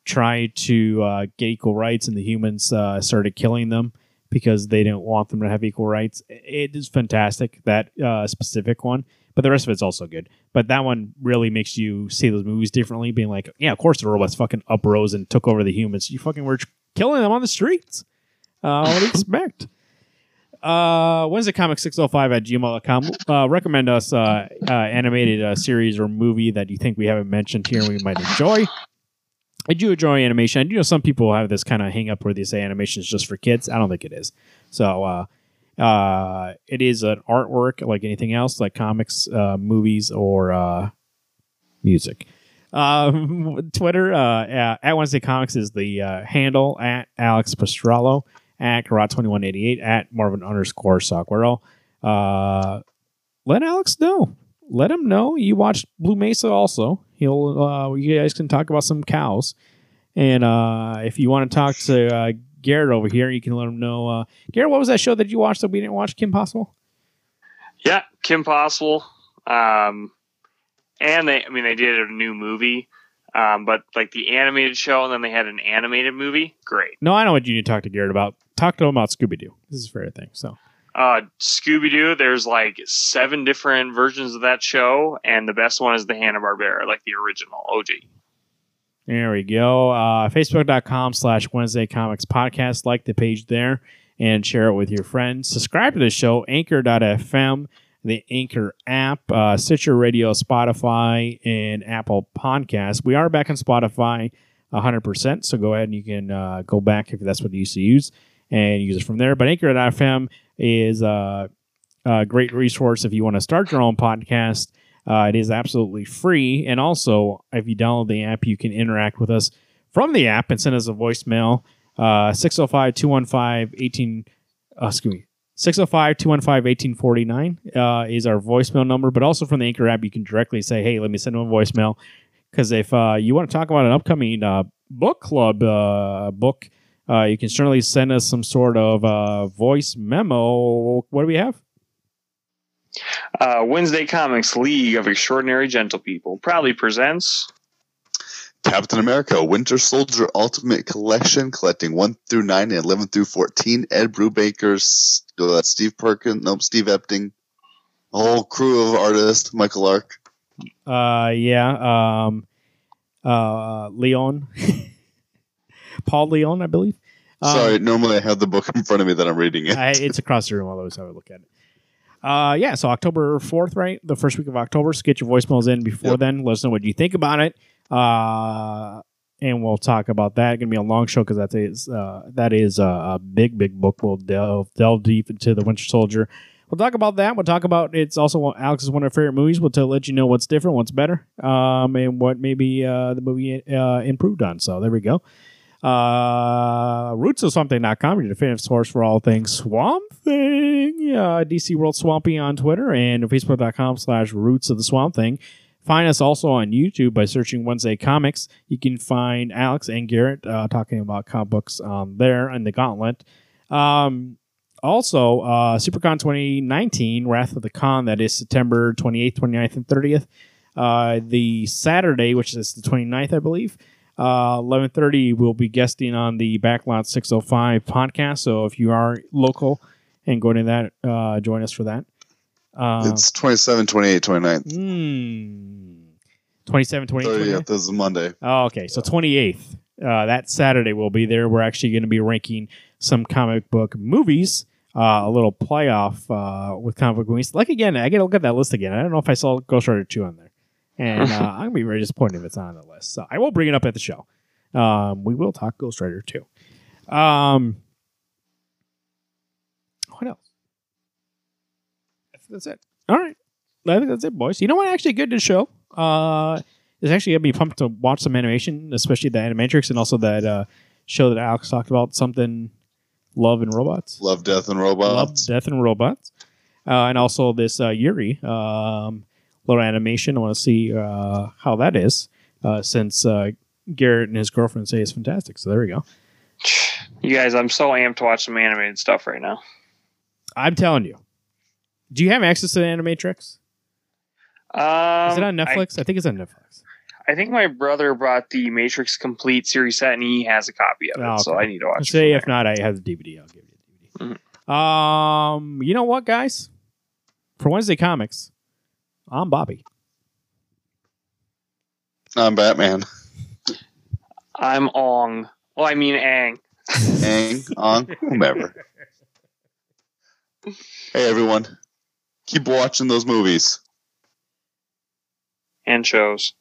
tried to uh, get equal rights, and the humans uh, started killing them because they didn't want them to have equal rights. It is fantastic that uh, specific one, but the rest of it's also good. But that one really makes you see those movies differently, being like, yeah, of course the robots fucking uprose and took over the humans. You fucking were killing them on the streets. Uh, what do you expect? Uh, Wednesday Comic 605 at gmail.com. Uh, recommend us uh, uh, animated uh, series or movie that you think we haven't mentioned here and we might enjoy. I do enjoy animation. I do know some people have this kind of hang up where they say animation is just for kids. I don't think it is. So, uh, uh, it is an artwork like anything else, like comics, uh, movies, or uh, music. Uh, Twitter uh, at Wednesday Comics is the uh, handle at Alex Prostrollo at Garot2188 at Marvin underscore Salguero. Uh, let Alex know. Let him know you watched Blue Mesa also. He'll uh, you guys can talk about some cows. And uh, if you want to talk to uh, Garrett over here, you can let him know. Uh, Garrett, what was that show that you watched that we didn't watch? Kim Possible? Yeah, Kim Possible. Um, and they, I mean, they did a new movie, um, but like the animated show, and then they had an animated movie. Great. No, I know what you need to talk to Garrett about. Talk to him about Scooby Doo. This is a fair thing. So Uh, Scooby Doo. There's like seven different versions of that show, and the best one is the Hanna Barbera, like the original OG. There we go. Uh, Facebook.com slash Wednesday Comics Podcast. Like the page there and share it with your friends. Subscribe to the show, anchor.fm, the Anchor app, uh, Stitcher Radio, Spotify, and Apple Podcasts. We are back on Spotify 100%, so go ahead and you can uh, go back if that's what you used to use and use it from there. But anchor.fm is uh, a great resource if you want to start your own podcast. Uh, it is absolutely free. And also, if you download the app, you can interact with us from the app and send us a voicemail. Uh, 605 215 18. uh, Excuse me. 605 215 1849 uh, is our voicemail number. But also from the Anchor app, you can directly say, hey, let me send them a voicemail. Because if uh, you want to talk about an upcoming uh, book club book, you can certainly send us some sort of voice memo. What do we have? Uh, Wednesday Comics League of Extraordinary Gentle People proudly presents Captain America Winter Soldier Ultimate Collection, collecting 1 through 9 and 11 through 14. Ed Brubaker's, uh, Steve Perkins, nope, Steve Epting, a whole crew of artists, Michael Lark. Uh, yeah. Um, uh, Leon, Paul Leon, I believe. Um, Sorry, normally I have the book in front of me that I'm reading it. I, it's across the room. I'll always have a look at it. Uh, yeah, so October 4th, right? The first week of October. So get your voicemails in before Yep. then. Let us know what you think about it. Uh, and we'll talk about that. It's going to be a long show because that is, uh, that is a, a big, big book. We'll delve, delve deep into The Winter Soldier. We'll talk about that. We'll talk about it's also one- Alex's one of her favorite movies. We'll tell, let you know what's different, what's better, um, and what maybe uh, the movie uh, improved on. So there we go. Uh, roots of something.com, your definitive source for all things Swamp Thing. Yeah, DC World Swampy on Twitter and facebook.com slash roots of the Swamp Thing. Find us also on YouTube by searching Wednesday Comics. You can find Alex and Garrett uh, talking about comic books um, there in the Gauntlet. Um, also, uh, SuperCon 2019, Wrath of the Con, that is September 28th, 29th, and 30th. Uh, the Saturday, which is the 29th, I believe, uh, 11.30, we'll be guesting on the Backlot 605 podcast. So if you are local and going to that, uh, join us for that. Uh, it's 27, 28, 29. mm, 27, 28, 30th is Monday. Oh, okay. So 28th, uh, that Saturday, we'll be there. We're actually going to be ranking some comic book movies, uh, a little playoff uh, with comic book movies. Like, again, I got to look at that list again. I don't know if I saw Ghost Rider 2 on there. And uh, I'm going to be very disappointed if it's not on the list. So I will bring it up at the show. Um, we will talk Ghost Rider too. Um, what else? I think that's it. All right. I think that's it, boys. You know what? Actually, good to show. Uh, it's actually gonna be pumped to watch some animation, especially the Animatrix and also that uh, show that Alex talked about, something Love and Robots. Love, Death, and robots. Love. Death, and Robots. Uh, and also this uh, Yuri um, little animation. I want to see uh, how that is uh, since uh, Garrett and his girlfriend say it's fantastic. So there we go. You guys, I'm so amped to watch some animated stuff right now. I'm telling you. Do you have access to the Animatrix? Um, Is it on Netflix? I, think it's on Netflix. I, I think my brother brought the Matrix Complete series set, and he has a copy of it, Oh, so. I need to watch. Say it if not, I have the DVD. I'll give you a DVD. Um, you know what, guys? For Wednesday Comics, I'm Bobby. I'm Batman. I'm Ong. Well, I mean Ang. Ang, Ong, whomever. Hey, everyone. Keep watching those movies and shows.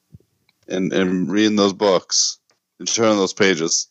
and, and reading those books and turning those pages.